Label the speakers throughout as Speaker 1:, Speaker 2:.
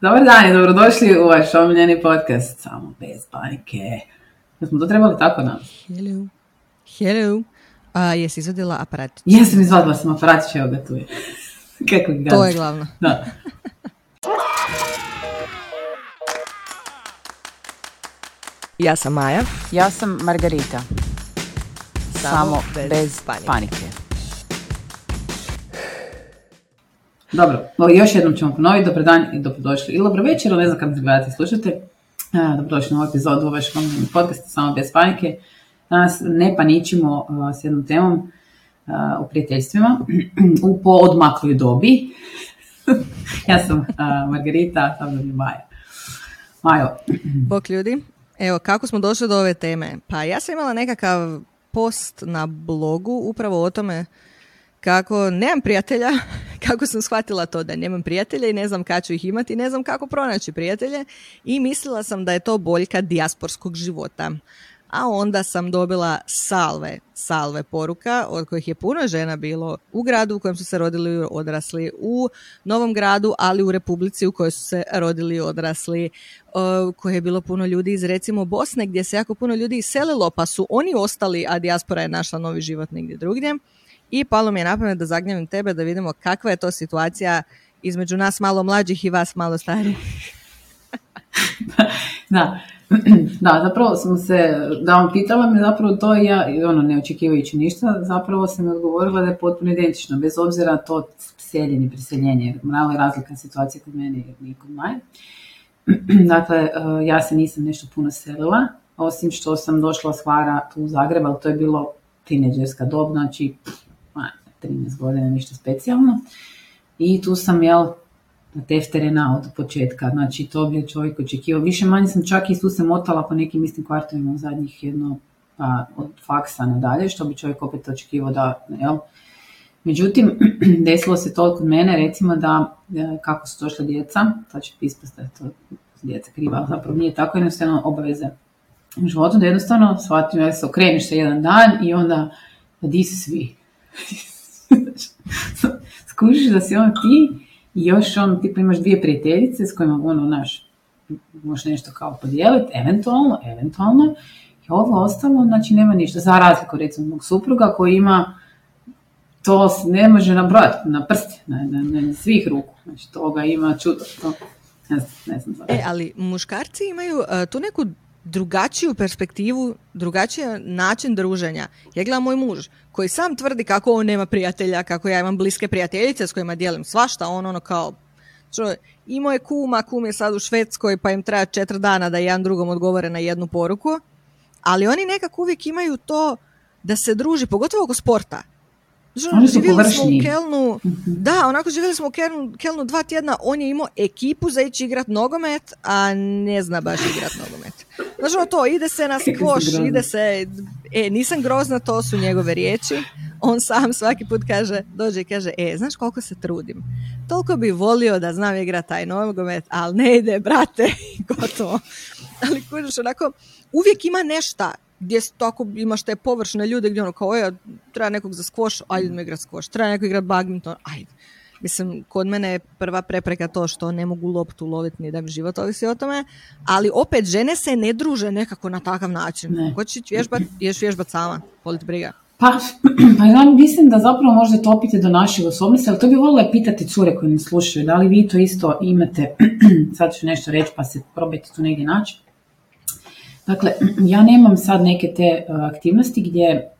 Speaker 1: Dobar dan i dobrodošli u vaš omiljeni podcast Samo bez panike. Da smo to trebali tako nam?
Speaker 2: Hello. Hello. A, jesi izvadila aparat?
Speaker 1: Jesam izvadila sam aparat, evo ga tu je. Kako ga
Speaker 2: To je glavno.
Speaker 1: Da.
Speaker 2: Ja sam Maja.
Speaker 3: Ja sam Margarita. Samo, bez, panike.
Speaker 1: Dobro, još jednom ćemo ponoviti. Dobar dan i dobrodošli. Ili dobro večer, ne znam kada se gledate i slušate. A, Dobrodošli na ovu epizodu u vašem podcasta Samo bez panike. Danas ne paničimo a, s jednom temom a, o prijateljstvima u poodmakloj dobi. ja sam Margarita, sa mnom je Maja. Majo,
Speaker 2: Bok ljudi. Evo, kako smo došli do ove teme? Pa ja sam imala nekakav post na blogu upravo o tome kako nemam prijatelja, kako sam shvatila to da nemam prijatelja i ne znam kada ću ih imati, ne znam kako pronaći prijatelje i mislila sam da je to boljka dijasporskog života. A onda sam dobila salve, salve poruka od kojih je puno žena bilo u gradu u kojem su se rodili i odrasli, u novom gradu, ali u republici u kojoj su se rodili i odrasli, uh, koje je bilo puno ljudi iz recimo Bosne gdje se jako puno ljudi iselilo pa su oni ostali, a dijaspora je našla novi život negdje drugdje. I palo mi je na pamet da zagnjavim tebe da vidimo kakva je to situacija između nas malo mlađih i vas malo starijih.
Speaker 1: da. Da, zapravo sam se, da vam pitala me zapravo to i ja, ono, ne očekivajući ništa, zapravo sam odgovorila da je potpuno identično, bez obzira to seljenje, preseljenje, mala je razlika situacije kod mene i kod Maje. Dakle, eh, ja se nisam nešto puno selila, osim što sam došla s Hvara tu u Zagreb, ali to je bilo tineđerska dob, znači 13 godina, ništa specijalno. I tu sam, jel, na tefterena od početka, znači to bi čovjek očekivao. Više manje sam čak i tu se motala po nekim istim kvartovima u zadnjih jedno, pa od faksa nadalje, što bi čovjek opet očekivao da, jel. Međutim, desilo se to kod mene, recimo da e, kako su došla djeca, to će ispast da je to djeca kriva, zapravo nije tako jednostavno obaveze u životu, da jednostavno shvatim da se okreneš se jedan dan i onda da di su svi. Skužiš da si on ti i još on, tipa imaš dvije prijateljice s kojima ono, naš, možeš nešto kao podijeliti, eventualno, eventualno, i ovo ostalo, znači nema ništa. Za razliku recimo mog supruga koji ima to se ne može nabrojati na prsti, na, na, na svih ruku. Znači toga ima čudo. To, ne znam, ne znam.
Speaker 2: E, ali muškarci imaju uh, tu neku drugačiju perspektivu, drugačiji način druženja. Ja gledam moj muž koji sam tvrdi kako on nema prijatelja, kako ja imam bliske prijateljice s kojima dijelim svašta, on ono kao čo, imao je kuma, kum je sad u Švedskoj pa im treba četiri dana da jedan drugom odgovore na jednu poruku, ali oni nekako uvijek imaju to da se druži, pogotovo oko sporta. Znači,
Speaker 1: Oni su
Speaker 2: živjeli smo u. Kelnu, da, onako živjeli smo u Kelnu, Kelnu dva tjedna, on je imao ekipu za ići igrat nogomet, a ne zna baš igrat nogomet. Znači ono to, ide se na skvoš, ide se, e, nisam grozna, to su njegove riječi. On sam svaki put kaže, dođe i kaže, e, znaš koliko se trudim? Toliko bi volio da znam igrat taj nogomet, ali ne ide, brate, gotovo. Ali kužiš, onako, uvijek ima nešta gdje tako imaš te površne ljude gdje ono kao, "E, treba nekog za skvoš, ajde idemo igrat skvoš, treba nekog igrat badminton, ajde. Mislim, kod mene je prva prepreka to što ne mogu loptu loviti ni da mi život ovisi o tome, ali opet žene se ne druže nekako na takav način.
Speaker 1: Ne.
Speaker 2: Ko će vježbat, ješ vježbat sama, volit briga.
Speaker 1: Pa, pa ja mislim da zapravo možda to opite do naših osobnosti, ali to bi voljela pitati cure koje nas slušaju, da li vi to isto imate, sad ću nešto reći pa se probajte tu negdje naći. Dakle, ja nemam sad neke te uh, aktivnosti gdje,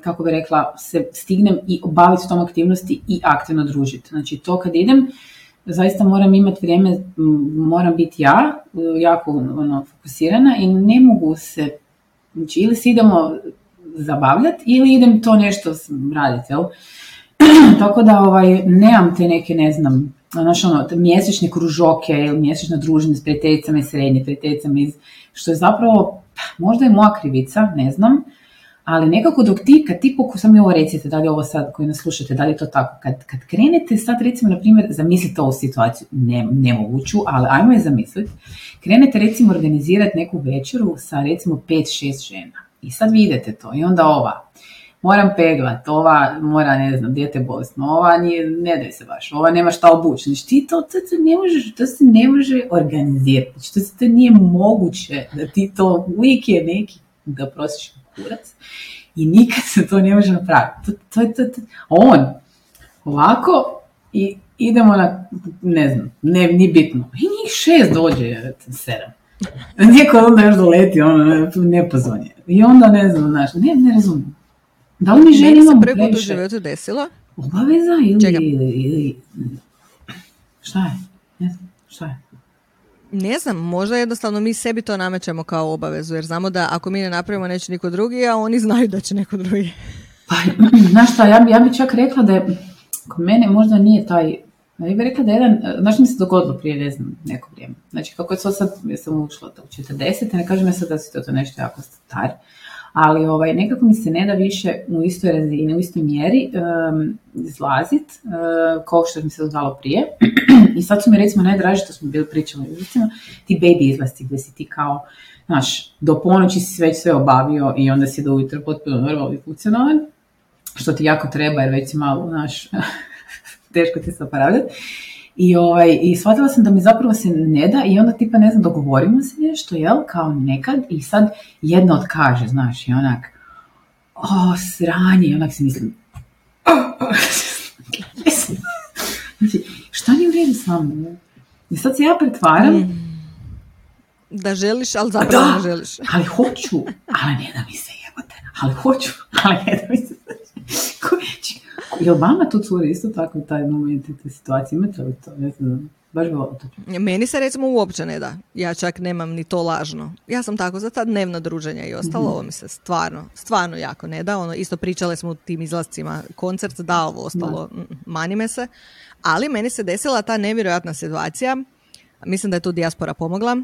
Speaker 1: kako bi rekla, se stignem i obaviti tom aktivnosti i aktivno družiti. Znači to kad idem, zaista moram imati vrijeme, moram biti ja, uh, jako ono, fokusirana i ne mogu se, znači ili se idemo zabavljati ili idem to nešto raditi, jel? Tako da ovaj, nemam te neke, ne znam, znaš, ono, mjesečne kružoke ili mjesečna druženje s prijateljicama i srednje prijateljicama, iz, što je zapravo, pa, možda je moja krivica, ne znam, ali nekako dok ti, kad ti poku, sam mi ovo recite, da li ovo sad koji nas slušate, da li je to tako, kad, kad krenete sad recimo, na primjer, zamislite ovu situaciju, ne, nemoguću, ali ajmo je zamisliti, krenete recimo organizirati neku večeru sa recimo 5-6 žena. I sad vi idete to i onda ova, moram peglat, ova mora, ne znam, dijete bolesno, ova nije, ne daj se baš, ova nema šta obući. Znači ti to, to, to, ne možeš, to se ne može organizirati, znači to, to nije moguće da ti to, uvijek je neki, da prosiš kurac i nikad se to ne može napraviti. To, to, to, to. On, ovako, i idemo na, ne znam, ne, nije bitno. I njih šest dođe, sedam. Nijeko onda još doleti, ono, nepozvanje. I onda ne znam, znaš, ne, ne razumijem. Da li mi žene imamo
Speaker 2: previše? Se u desilo.
Speaker 1: Obaveza ili, ili, ili, šta je? Ne znam, šta je?
Speaker 2: Ne znam, možda jednostavno mi sebi to namećemo kao obavezu, jer znamo da ako mi ne napravimo neće niko drugi, a oni znaju da će neko drugi.
Speaker 1: Pa, znaš šta, ja bi, ja bi čak rekla da je, kod mene možda nije taj, ja bih rekla da je jedan, znaš mi se dogodilo prije, ne znam, neko vrijeme. Znači, kako je to sad, ja sam ušla u 40, ne kažem ja sad da si to, to nešto jako star, ali ovaj, nekako mi se ne da više u istoj razini, u istoj mjeri um, izlazit, uh, kao što mi se dodalo prije. I sad su mi recimo najdraži, što smo bili pričali, recimo, ti baby izlasti gdje si ti kao, znaš, do ponoći si već sve obavio i onda si do ujutro potpuno normalno i funkcionalan, što ti jako treba jer već si malo, znaš, teško ti se opravljati. I, ovaj, I shvatila sam da mi zapravo se ne da i onda tipa ne znam, dogovorimo se nešto, jel, kao nekad i sad jedna odkaže, znaš, i onak, o, sranje, i onak si mislim, znači, šta mi vrijedi sa mnom? I sad se ja pretvaram, mm.
Speaker 2: Da želiš, ali zapravo da, ne želiš.
Speaker 1: ali hoću, ali ne da mi se jebote, ali hoću, ali ne da mi se Jel vama to curi isto tako taj moment i te situacije? Imate li to? Ne znam, baš to.
Speaker 2: Meni se recimo uopće ne da. Ja čak nemam ni to lažno. Ja sam tako za ta dnevna druženja i ostalo. mm Ovo mi se stvarno, stvarno jako ne da. Ono, isto pričale smo u tim izlascima. Koncert da, ovo ostalo da. mani me se. Ali meni se desila ta nevjerojatna situacija. Mislim da je tu dijaspora pomogla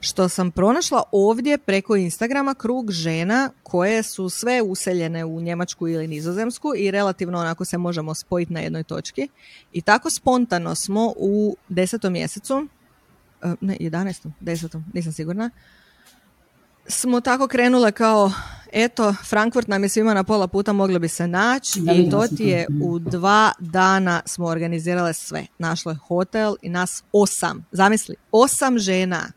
Speaker 2: što sam pronašla ovdje preko Instagrama krug žena koje su sve useljene u Njemačku ili Nizozemsku i relativno onako se možemo spojiti na jednoj točki. I tako spontano smo u desetom mjesecu, e, ne, 11. desetom, nisam sigurna, smo tako krenule kao, eto, Frankfurt nam je svima na pola puta mogli bi se naći i to ti je u dva dana smo organizirale sve. Našle hotel i nas osam, zamisli, osam žena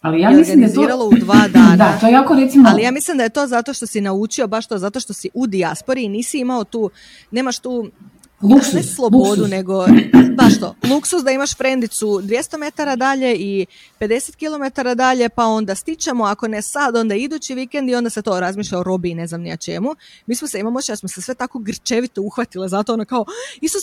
Speaker 1: ali ja mislim da je to...
Speaker 2: u dva dana.
Speaker 1: da, to je jako recimo...
Speaker 2: Ali ja mislim da je to zato što si naučio, baš to zato što si u dijaspori i nisi imao tu, nemaš tu Luksuz, ne slobodu, nego baš to, luksus da imaš frendicu 200 metara dalje i 50 km dalje, pa onda stičemo, ako ne sad, onda idući vikend i onda se to razmišlja o robi i ne znam ni čemu. Mi smo se, imamo da smo se sve tako grčevito uhvatile, zato ono kao,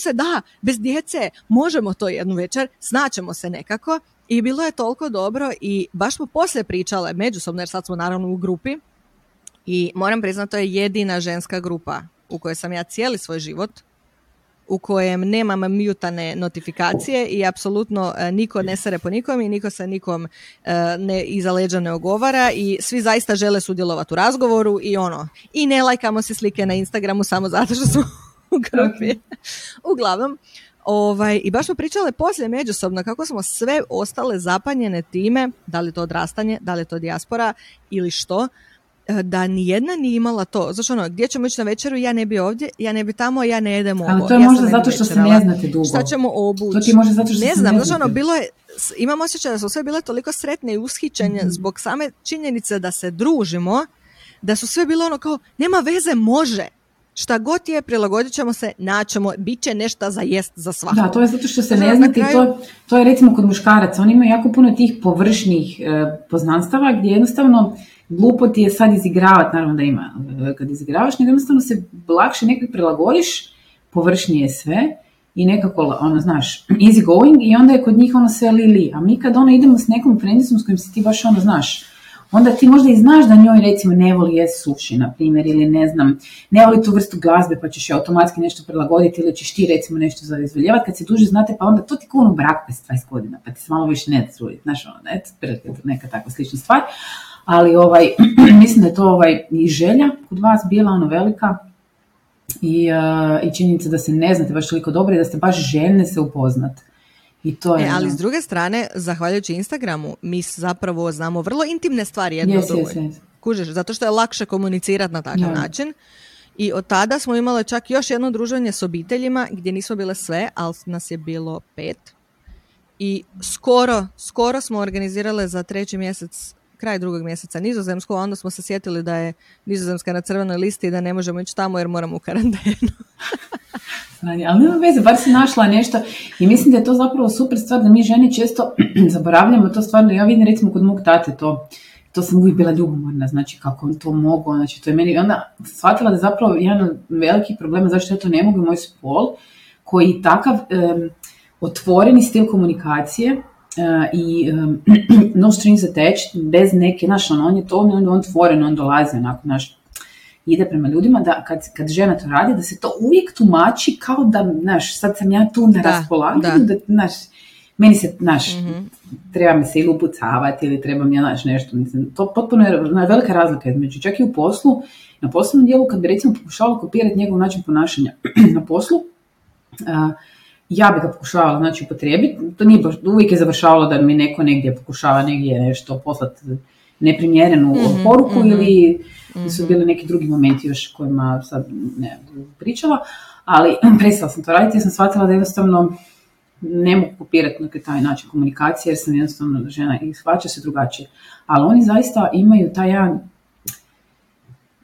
Speaker 2: se da, bez djece, možemo to jednu večer, snaćemo se nekako i bilo je toliko dobro i baš smo poslije pričale međusobno, jer sad smo naravno u grupi. I moram priznati, to je jedina ženska grupa u kojoj sam ja cijeli svoj život, u kojem nemam mutane notifikacije i apsolutno e, niko ne sere po nikom i niko se nikom e, ne iza leđa ne ogovara i svi zaista žele sudjelovati u razgovoru i ono, i ne lajkamo se slike na Instagramu samo zato što smo u grupi. Uglavnom, Ovaj, I baš smo pričale poslije međusobno kako smo sve ostale zapanjene time, da li to odrastanje, da li to dijaspora ili što, e, da nijedna nije imala to. Znači ono, gdje ćemo ići na večeru, ja ne bi ovdje, ja ne bi tamo, ja ne idem ovo.
Speaker 1: Ali to je
Speaker 2: ja
Speaker 1: možda zato što se ne znate dugo.
Speaker 2: Šta ćemo obući?
Speaker 1: To ti može zato što
Speaker 2: ne znam, znači ono, bilo je, imam osjećaj da su sve bile toliko sretne i ushićenje mm zbog same činjenice da se družimo, da su sve bilo ono kao, nema veze, može šta god je, prilagodit ćemo se, naćemo, bit će nešto za jest za svakog.
Speaker 1: Da, to je zato što se ne znate, to, to je recimo kod muškaraca, oni imaju jako puno tih površnih e, poznanstava gdje jednostavno glupo ti je sad izigravati, naravno da ima e, kad izigravaš, nego jednostavno se lakše nekako prilagodiš, površnije sve i nekako, ono, znaš, easy going i onda je kod njih ono sve li li. A mi kad ono idemo s nekom frendicom s kojim se ti baš ono, znaš, onda ti možda i znaš da njoj recimo ne voli je suši, na primjer, ili ne znam, ne voli tu vrstu glazbe pa ćeš je automatski nešto prilagoditi ili ćeš ti recimo nešto za izvoljevati, kad se duže znate pa onda to ti kunu brak bez 20 godina, pa ti se malo više ne trudi, znaš ono, ne, neka takva slična stvar, ali ovaj, mislim da je to ovaj, i želja kod vas bila ono velika, i, uh, i činjenica da se ne znate baš toliko dobro i da ste baš željne se upoznati. I to je,
Speaker 2: e, ali s druge strane, zahvaljujući Instagramu, mi zapravo znamo vrlo intimne stvari jedno yes, drugoj. Kužiš, zato što je lakše komunicirati na takav način. I od tada smo imali čak još jedno druženje s obiteljima gdje nisu bile sve, ali nas je bilo pet. I skoro, skoro smo organizirale za treći mjesec kraj drugog mjeseca nizozemsku, a onda smo se sjetili da je nizozemska na crvenoj listi i da ne možemo ići tamo jer moramo u karantenu.
Speaker 1: Ali nema veze, bar si našla nešto i mislim da je to zapravo super stvar da mi žene često zaboravljamo to stvarno. Ja vidim recimo kod mog tate to, to sam uvijek bila ljubomorna, znači kako on to mogu, znači to je meni, onda shvatila da je zapravo jedan velikih problema zašto ja to ne mogu, moj spol, koji takav otvoreni stil komunikacije, i um, no strings attached, bez neke, znaš, ono, on je to, on, on tvoren, on dolazi onako, znaš, ide prema ljudima, da kad, kad žena to radi, da se to uvijek tumači kao da, znaš, sad sam ja tu na raspolaganju, da, znaš, meni se, znaš, mm treba mi se ili upucavati ili treba mi, znaš, nešto, mislim, to potpuno je velika razlika između, čak i u poslu, na poslovnom dijelu, kad bi recimo pokušala kopirati njegov način ponašanja na poslu, uh, ja bi ga pokušavala znači upotrijebiti, to nije baš, uvijek je završavalo da mi neko negdje pokušava negdje nešto poslati neprimjerenu mm poruku mm ili mm su bili neki drugi momenti još kojima sad ne pričala, ali prestala sam to raditi jer sam shvatila da jednostavno ne mogu kopirati na taj način komunikacije jer sam jednostavno žena i shvaća se drugačije. Ali oni zaista imaju taj jedan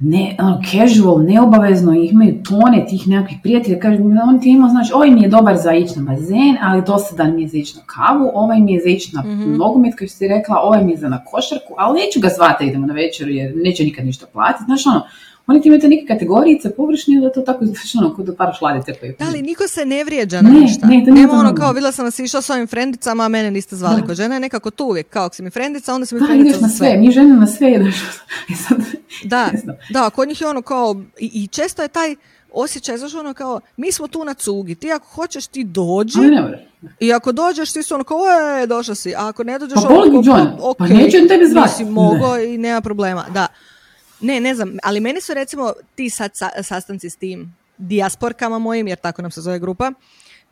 Speaker 1: ne, ono, casual, neobavezno, imaju tone tih nekakvih prijatelja, kažu, on ti ima, znači, ovaj mi je dobar za ići na bazen, ali dosadan mi je za ići na kavu, ovaj mi je za ići na mm-hmm. nogomet, kao što si rekla, ovaj mi je za na košarku, ali neću ga zvati idemo na večer jer neće nikad ništa platiti, znaš, ono, oni ti imaju te neke kategorijice površne da to tako znači ono kod para šlade
Speaker 2: Da li niko se ne vrijeđa na ne, ništa? Ne, to Nema ono kao bila sam vas išla s ovim frendicama, a mene niste zvali. Kod žena je nekako tu uvijek, kao ako si mi frendica, onda si mi da, frendica
Speaker 1: na sve. Mi žene na sve ideš.
Speaker 2: da, da, kod njih je ono kao, i, i često je taj osjećaj, znaš ono kao, mi smo tu na cugi, ti ako hoćeš ti dođi, i ako dođeš ti su ono kao, e, došao si, a ako ne dođeš,
Speaker 1: pa ono kao, ok, pa neću tebi zvati.
Speaker 2: Nisi mogao i nema problema, da. Ne, ne znam, ali meni su recimo ti sad sastanci s tim dijasporkama mojim, jer tako nam se zove grupa,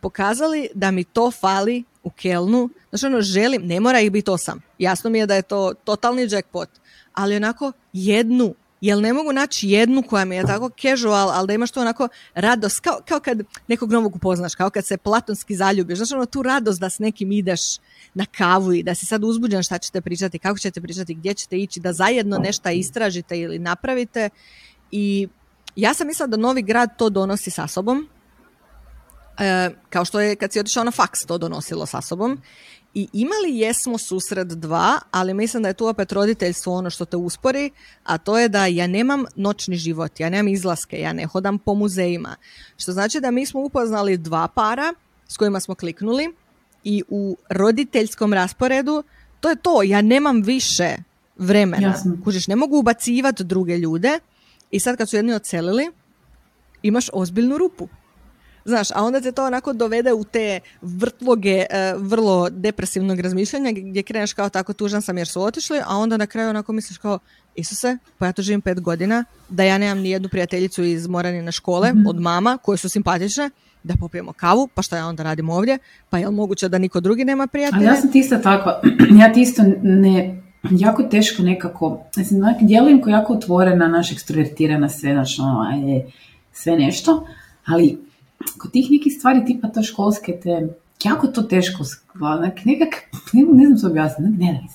Speaker 2: pokazali da mi to fali u Kelnu. Znači ono, želim, ne mora ih biti osam. Jasno mi je da je to totalni jackpot. Ali onako jednu Jel ne mogu naći jednu koja mi je tako casual, ali da imaš to onako radost, kao, kao kad nekog novog upoznaš, kao kad se platonski zaljubiš. Znaš ono tu radost da s nekim ideš na kavu i da si sad uzbuđen šta ćete pričati, kako ćete pričati, gdje ćete ići, da zajedno nešto istražite ili napravite. I ja sam mislila da novi grad to donosi sa sobom, e, kao što je kad si otišao na faks to donosilo sa sobom i imali jesmo susret dva, ali mislim da je tu opet roditeljstvo ono što te uspori, a to je da ja nemam noćni život, ja nemam izlaske, ja ne hodam po muzejima. Što znači da mi smo upoznali dva para s kojima smo kliknuli i u roditeljskom rasporedu to je to, ja nemam više vremena. Jasno. Kužiš, ne mogu ubacivati druge ljude i sad kad su jedni odselili, imaš ozbiljnu rupu. Znaš, a onda te to onako dovede u te vrtloge e, vrlo depresivnog razmišljanja gdje kreneš kao tako tužan sam jer su otišli, a onda na kraju onako misliš kao Isuse, pa ja to živim pet godina, da ja nemam ni jednu prijateljicu iz Moranine škole, mm od mama, koje su simpatične, da popijemo kavu, pa šta ja onda radim ovdje, pa je li moguće da niko drugi nema prijatelja?
Speaker 1: Ali ja sam ti isto tako, ja ti isto ne, jako teško nekako, mislim, djelujem kao jako otvorena, naš ekstrovertirana, sve, naš, ono, sve nešto, ali kod tih nekih stvari tipa to školske te, jako to teško, nekak, ne, ne znam što objasniti, ne, ne,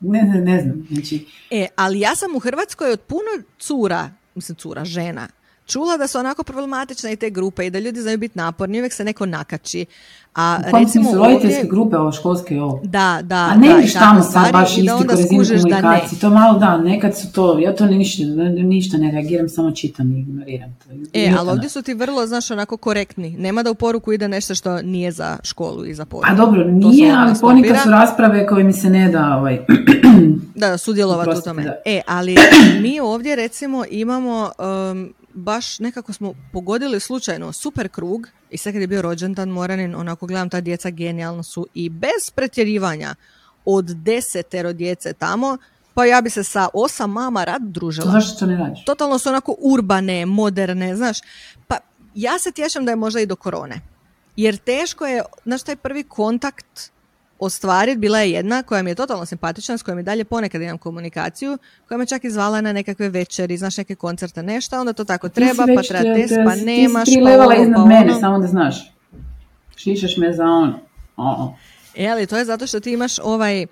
Speaker 1: ne, ne, ne znam. Znači...
Speaker 2: E, ali ja sam u Hrvatskoj od puno cura, mislim cura, žena, čula da su onako problematične i te grupe i da ljudi znaju biti naporni, uvijek se neko nakači. A
Speaker 1: pa, recimo su roditeljske grupe, ovo školske ovo.
Speaker 2: Da, da.
Speaker 1: A ne vidiš tamo sad baš isti razinu komunikacije. To malo da, nekad su to, ja to ništa, ništa ne reagiram, samo čitam i ignoriram to.
Speaker 2: E, ali ovdje su ti vrlo, znaš, onako korektni. Nema da u poruku ide nešto što nije za školu i za poruku.
Speaker 1: A dobro, nije, ali ponekad su rasprave koje mi se ne da ovaj...
Speaker 2: da, sudjelovati u tome. E, ali mi ovdje recimo imamo um, baš nekako smo pogodili slučajno super krug i sad kad je bio rođendan Moranin, onako gledam ta djeca genijalno su i bez pretjerivanja od desetero djece tamo, pa ja bi se sa osam mama rad družila.
Speaker 1: Zašto to ne radiš?
Speaker 2: Totalno su onako urbane, moderne, znaš. Pa ja se tješam da je možda i do korone. Jer teško je, znaš, taj prvi kontakt ostvariti bila je jedna koja mi je totalno simpatična, s kojom i dalje ponekad imam komunikaciju, koja me čak izvala na nekakve večeri, znaš neke koncerte, nešto, onda to tako treba, pa treba test, pa nemaš. Ti si
Speaker 1: pa iznad pa mene, ono. samo da znaš. Šišaš me za ono. Oh.
Speaker 2: E, ali to je zato što ti imaš ovaj,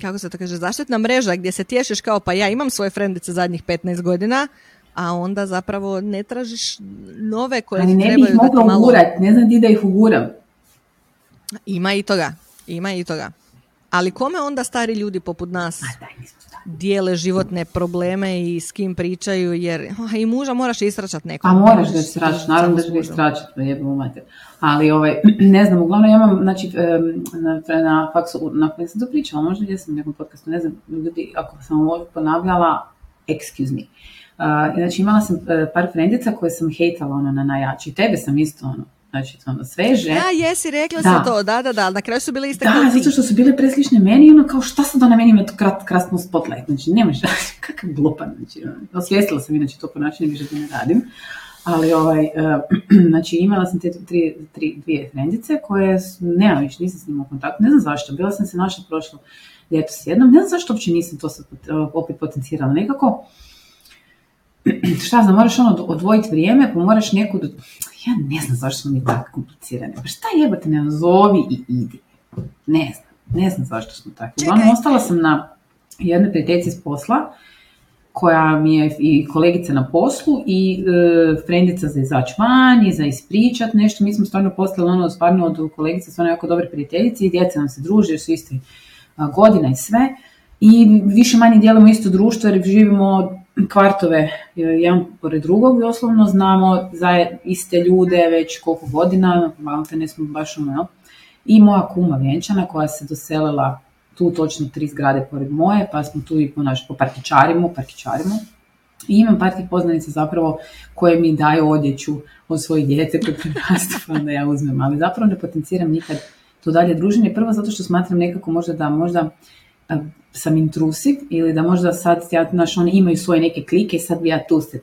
Speaker 2: kako se to kaže, zaštitna mreža gdje se tješiš kao pa ja imam svoje frendice zadnjih 15 godina, a onda zapravo ne tražiš nove koje Ali ne
Speaker 1: bi ih mogla malo... ugurat, ne znam ti da ih uguram.
Speaker 2: Ima i toga, ima i toga. Ali kome onda stari ljudi poput nas dijele životne probleme i s kim pričaju, jer i muža moraš istračati neko.
Speaker 1: A moraš da istračati, naravno da ćeš ga istračati, pa jebimo mater. Ali ovaj, ne znam, uglavnom ja imam, znači, na, na faksu, na faksu sam to pričala, možda jesam u nekom podcastu, ne znam, ljudi, ako sam ovo ponavljala, excuse me. Uh, znači imala sam uh, par frendica koje sam hejtala ono na najjači. Tebe sam isto ono, znači ono sveže.
Speaker 2: Ja, jesi, rekla da. si to, da, da, da, na kraju su bile iste
Speaker 1: Da, zato što su bile preslične meni ono kao šta sad ona meni ima to krat, krasno spotlight, znači nemaš, kakav glupan, znači ono, osvijestila sam inače to ponašanje, više da ne radim. Ali ovaj, uh, znači imala sam te tri, tri, dvije frendice koje, nema više, nisam s njima u kontaktu, ne znam zašto, bila sam se našla prošlo ljeto s jednom, ne znam zašto uopće nisam to sad opet potencirala, nekako, šta znam, moraš ono odvojiti vrijeme, pa moraš neku, ja ne znam zašto smo mi tako komplicirane, pa šta jebate, ne zovi i idi. Ne znam, ne znam zašto smo tako. Uglavnom, ostala sam na jednoj prijateljici s posla, koja mi je i kolegica na poslu i e, frendica za izaći van i za ispričat nešto. Mi smo stvarno postali ono stvarno od kolegice stvarno jako dobre prijateljice i djeca nam se druže jer su isti godina i sve. I više manje dijelimo isto društvo jer živimo kvartove jedan pored drugog doslovno znamo za iste ljude već koliko godina, malo te ne smo baš ono, I moja kuma vjenčana koja se doselila tu točno tri zgrade pored moje, pa smo tu i po, naš, po parkičarimo, parkičarimo. I imam par tih poznanica zapravo koje mi daju odjeću od svojih djece koje pa da ja uzmem, ali zapravo ne potenciram nikad to dalje druženje. Prvo zato što smatram nekako možda da možda sam intrusiv ili da možda sad ja, znaš, oni imaju svoje neke klike i sad bi ja tu se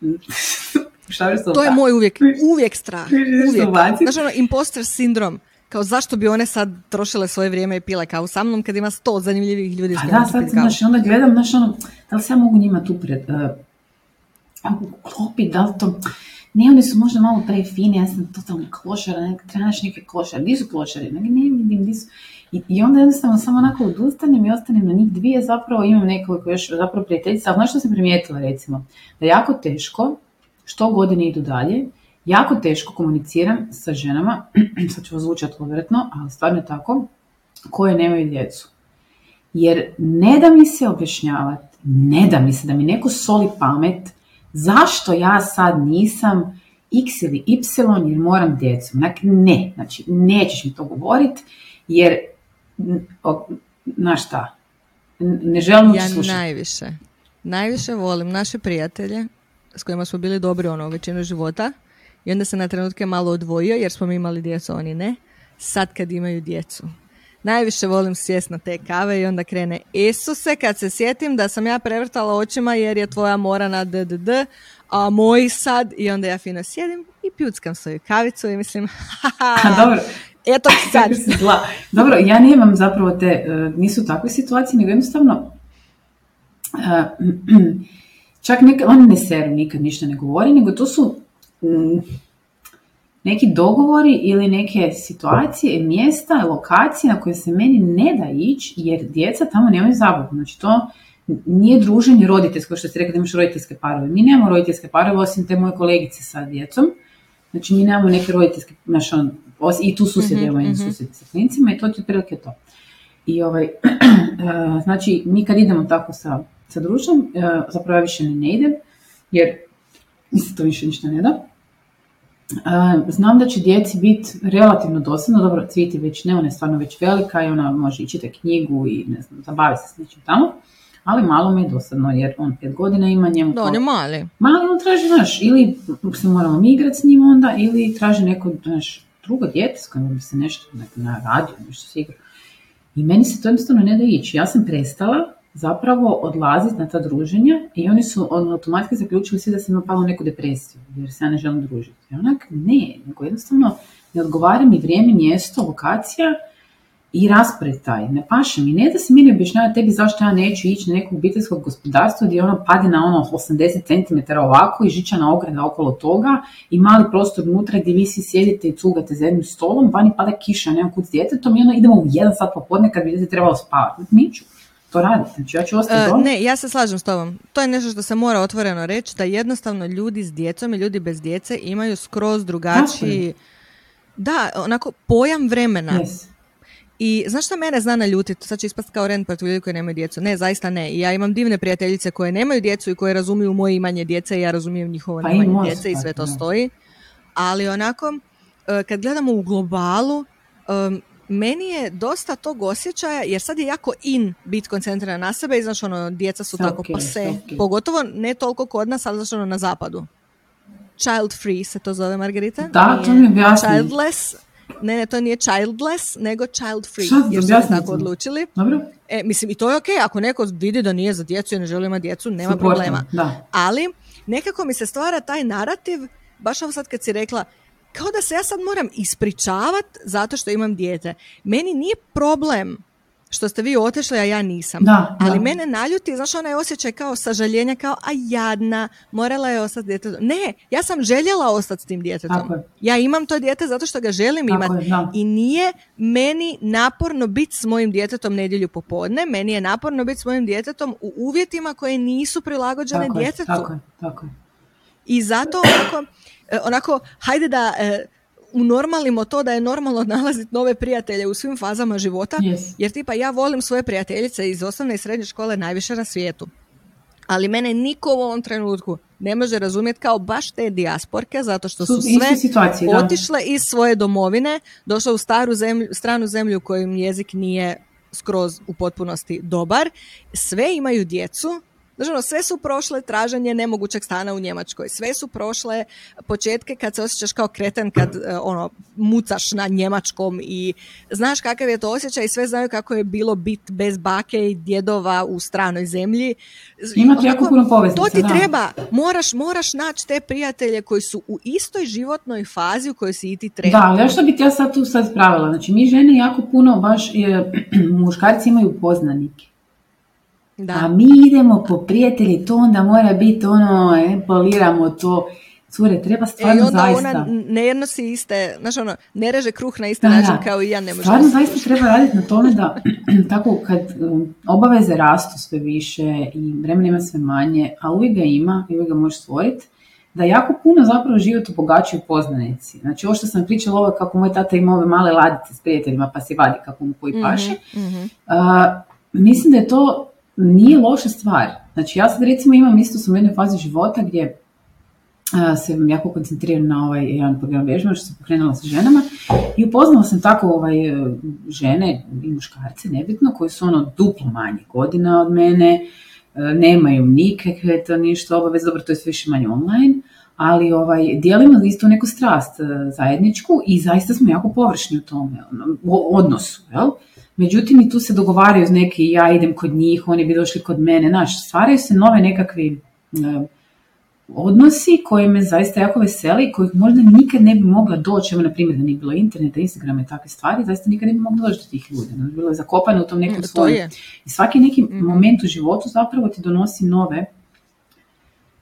Speaker 2: Šta to je moj uvijek, uvijek strah. Uvijek. Znaš ono, imposter sindrom. Kao zašto bi one sad trošile svoje vrijeme i pile kao sa mnom kad ima sto zanimljivih ljudi.
Speaker 1: A da, sad znaš, onda gledam, znaš ono, da li se ja mogu njima tu pred, uh, klopi, da li to, ne, oni su možda malo pre fini, ja sam totalno klošara, nek, trebaš neke klošare, di su klošari, ne, ne vidim, di su, i, I onda jednostavno samo onako odustanem i ostanem na njih dvije, zapravo imam nekoliko još zapravo prijateljica, ali znaš što sam primijetila recimo? Da jako teško, što godine idu dalje, jako teško komuniciram sa ženama, sad ću zvučati uvretno, ali stvarno je tako, koje nemaju djecu. Jer ne da mi se objašnjavati, ne da mi se, da mi neko soli pamet, zašto ja sad nisam x ili y jer moram djecu. Ne, znači nećeš mi to govoriti jer znaš šta, ne želim
Speaker 2: Ja najviše, najviše volim naše prijatelje s kojima smo bili dobri ono većinu života i onda se na trenutke malo odvojio jer smo mi imali djecu, oni ne. Sad kad imaju djecu. Najviše volim sjest na te kave i onda krene Isuse kad se sjetim da sam ja prevrtala očima jer je tvoja mora na DDD, a moji sad i onda ja fino sjedim i pjuckam svoju kavicu i mislim
Speaker 1: haha, Dobro.
Speaker 2: Eto sad.
Speaker 1: Zla. Dobro, ja nemam zapravo te, e, nisu takve situacije, nego jednostavno e, čak neka, oni ne seru, nikad ništa ne govori, nego to su mm, neki dogovori ili neke situacije, mjesta, lokacije na koje se meni ne da ići jer djeca tamo nemaju zabavu. Znači to nije druženje roditeljsko, što ste rekli da imaš roditeljske parove. Mi nemamo roditeljske parove osim te moje kolegice sa djecom. Znači mi nemamo neke roditeljske, znaš, on, i tu susjedi, mm-hmm, mm susjedi sa klincima i to je otprilike to. I ovaj, znači mi kad idemo tako sa, sa društvom, e, zapravo ja više ne, ne idem, jer mi se to više ništa ne da. E, znam da će djeci biti relativno dosadno, dobro, Cviti već ne, ona je stvarno već velika i ona može i čitati knjigu i ne znam, zabavi se s nečim tamo ali malo mi je dosadno jer on pet godina ima njemu...
Speaker 2: Da, on je mali.
Speaker 1: Mali on traži, znaš, ili se moramo mi igrati s njim onda, ili traži neko, znaš, drugo dijete s kojim bi se nešto na radio, nešto se. I meni se to jednostavno ne da ići. Ja sam prestala zapravo odlaziti na ta druženja i oni su on, automatski zaključili svi da sam imala neku depresiju, jer se ja ne želim družiti. I onak, ne, nego jednostavno ne odgovara mi vrijeme, mjesto, lokacija i raspored taj, ne paše mi, ne da se meni objašnjava tebi zašto ja neću ići na nekog obiteljskog gospodarstvo gdje ono pade na ono 80 cm ovako i žičana ograda okolo toga i mali prostor unutra gdje vi svi sjedite i cugate za jednim stolom, vani pada kiša, nema kud s djetetom i ono idemo u jedan sat popodne kad bi se trebalo spavati. Niću to raditi, znači ja ću ostati
Speaker 2: uh, Ne, ja se slažem s tobom. To je nešto što se mora otvoreno reći, da jednostavno ljudi s djecom i ljudi bez djece imaju skroz drugačiji... Da, onako, pojam vremena.
Speaker 1: Yes.
Speaker 2: I znaš što mene zna naljutiti? Sad će ispast kao rent protiv ljudi koji nemaju djecu. Ne, zaista ne. I ja imam divne prijateljice koje nemaju djecu i koje razumiju moje imanje djece i ja razumijem njihovo pa nemanje djece i sve to stoji. Ali onako, e, kad gledamo u globalu, meni je dosta tog osjećaja, jer sad je jako in biti koncentriran na sebe i znaš ono, djeca su tako pa se, pogotovo ne toliko kod nas, ali znaš ono na zapadu. Child free se to zove, Margarita.
Speaker 1: Da, to mi
Speaker 2: Childless, ne, ne, to nije childless, nego child free. Šta, jer su tako odlučili.
Speaker 1: Dobro.
Speaker 2: E, mislim, i to je ok, ako neko vidi da nije za djecu i ne želi imati djecu, nema problema.
Speaker 1: Da.
Speaker 2: Ali, nekako mi se stvara taj narativ, baš ovo sad kad si rekla, kao da se ja sad moram ispričavat zato što imam dijete. Meni nije problem što ste vi otišli, a ja nisam.
Speaker 1: Da,
Speaker 2: Ali mene naljuti, znaš, onaj osjećaj kao sažaljenja, kao, a jadna, morala je ostati djetetom. Ne, ja sam željela ostati s tim djetetom. Ja imam to dijete zato što ga želim imati. I nije meni naporno biti s mojim djetetom nedjelju popodne, meni je naporno biti s mojim djetetom u uvjetima koje nisu prilagođene tako djetetu.
Speaker 1: tako je, tako je.
Speaker 2: I zato onako, e, onako hajde da e, unormalimo to da je normalno nalaziti nove prijatelje u svim fazama života, jer tipa ja volim svoje prijateljice iz osnovne i srednje škole najviše na svijetu. Ali mene niko u ovom trenutku ne može razumjeti kao baš te dijasporke, zato što su, sve otišle iz svoje domovine, došle u staru zemlju, stranu zemlju kojim jezik nije skroz u potpunosti dobar. Sve imaju djecu, Znači, ono, sve su prošle traženje nemogućeg stana u Njemačkoj. Sve su prošle početke kad se osjećaš kao kreten, kad e, ono, mucaš na njemačkom i znaš kakav je to osjećaj i sve znaju kako je bilo bit bez bake i djedova u stranoj zemlji.
Speaker 1: Imate jako puno poveznica,
Speaker 2: To ti treba. Moraš, moraš naći te prijatelje koji su u istoj životnoj fazi u kojoj si i ti treba.
Speaker 1: Da, ali što bi ja sad tu sad spravila? Znači, mi žene jako puno baš, je, muškarci imaju poznanike. Da. A mi idemo po prijatelji, to onda mora biti ono, e, poliramo to. Cure, treba stvarno
Speaker 2: e, onda
Speaker 1: zaista...
Speaker 2: ona ne nosi iste, znaš ono, ne reže kruh na isti način kao i ja ne.
Speaker 1: Stvarno zaista treba raditi na tome da tako kad um, obaveze rastu sve više i vremena ima sve manje, a uvijek ga ima i uvijek ga možeš stvoriti, da jako puno zapravo život obogaćuju poznanici. Znači ovo što sam pričala, ovo kako moj tata ima ove male ladice s prijateljima pa si vadi kako mu koji paše. Mm-hmm. mislim da je to nije loša stvar. Znači ja sad recimo imam isto sam u jednoj fazi života gdje se jako koncentriram na ovaj jedan program vježba što sam pokrenula sa ženama i upoznala sam tako ovaj, žene i muškarce, nebitno, koji su ono duplo manje godina od mene, e, nemaju nikakve to ništa obavez, dobro to je sve više manje online, ali ovaj, dijelimo isto neku strast e, zajedničku i zaista smo jako površni u tome, ono, odnosu, jel? Međutim, i tu se dogovaraju neki, ja idem kod njih, oni bi došli kod mene. Znaš, stvaraju se nove nekakvi e, odnosi koji me zaista jako veseli, kojih možda nikad ne bi mogla doći, evo na primjer da nije bilo interneta, Instagrama i takve stvari, zaista nikad ne bi mogla doći do tih ljudi. Bilo je zakopano u tom nekom mm, svojem. I svaki neki mm moment u životu zapravo ti donosi nove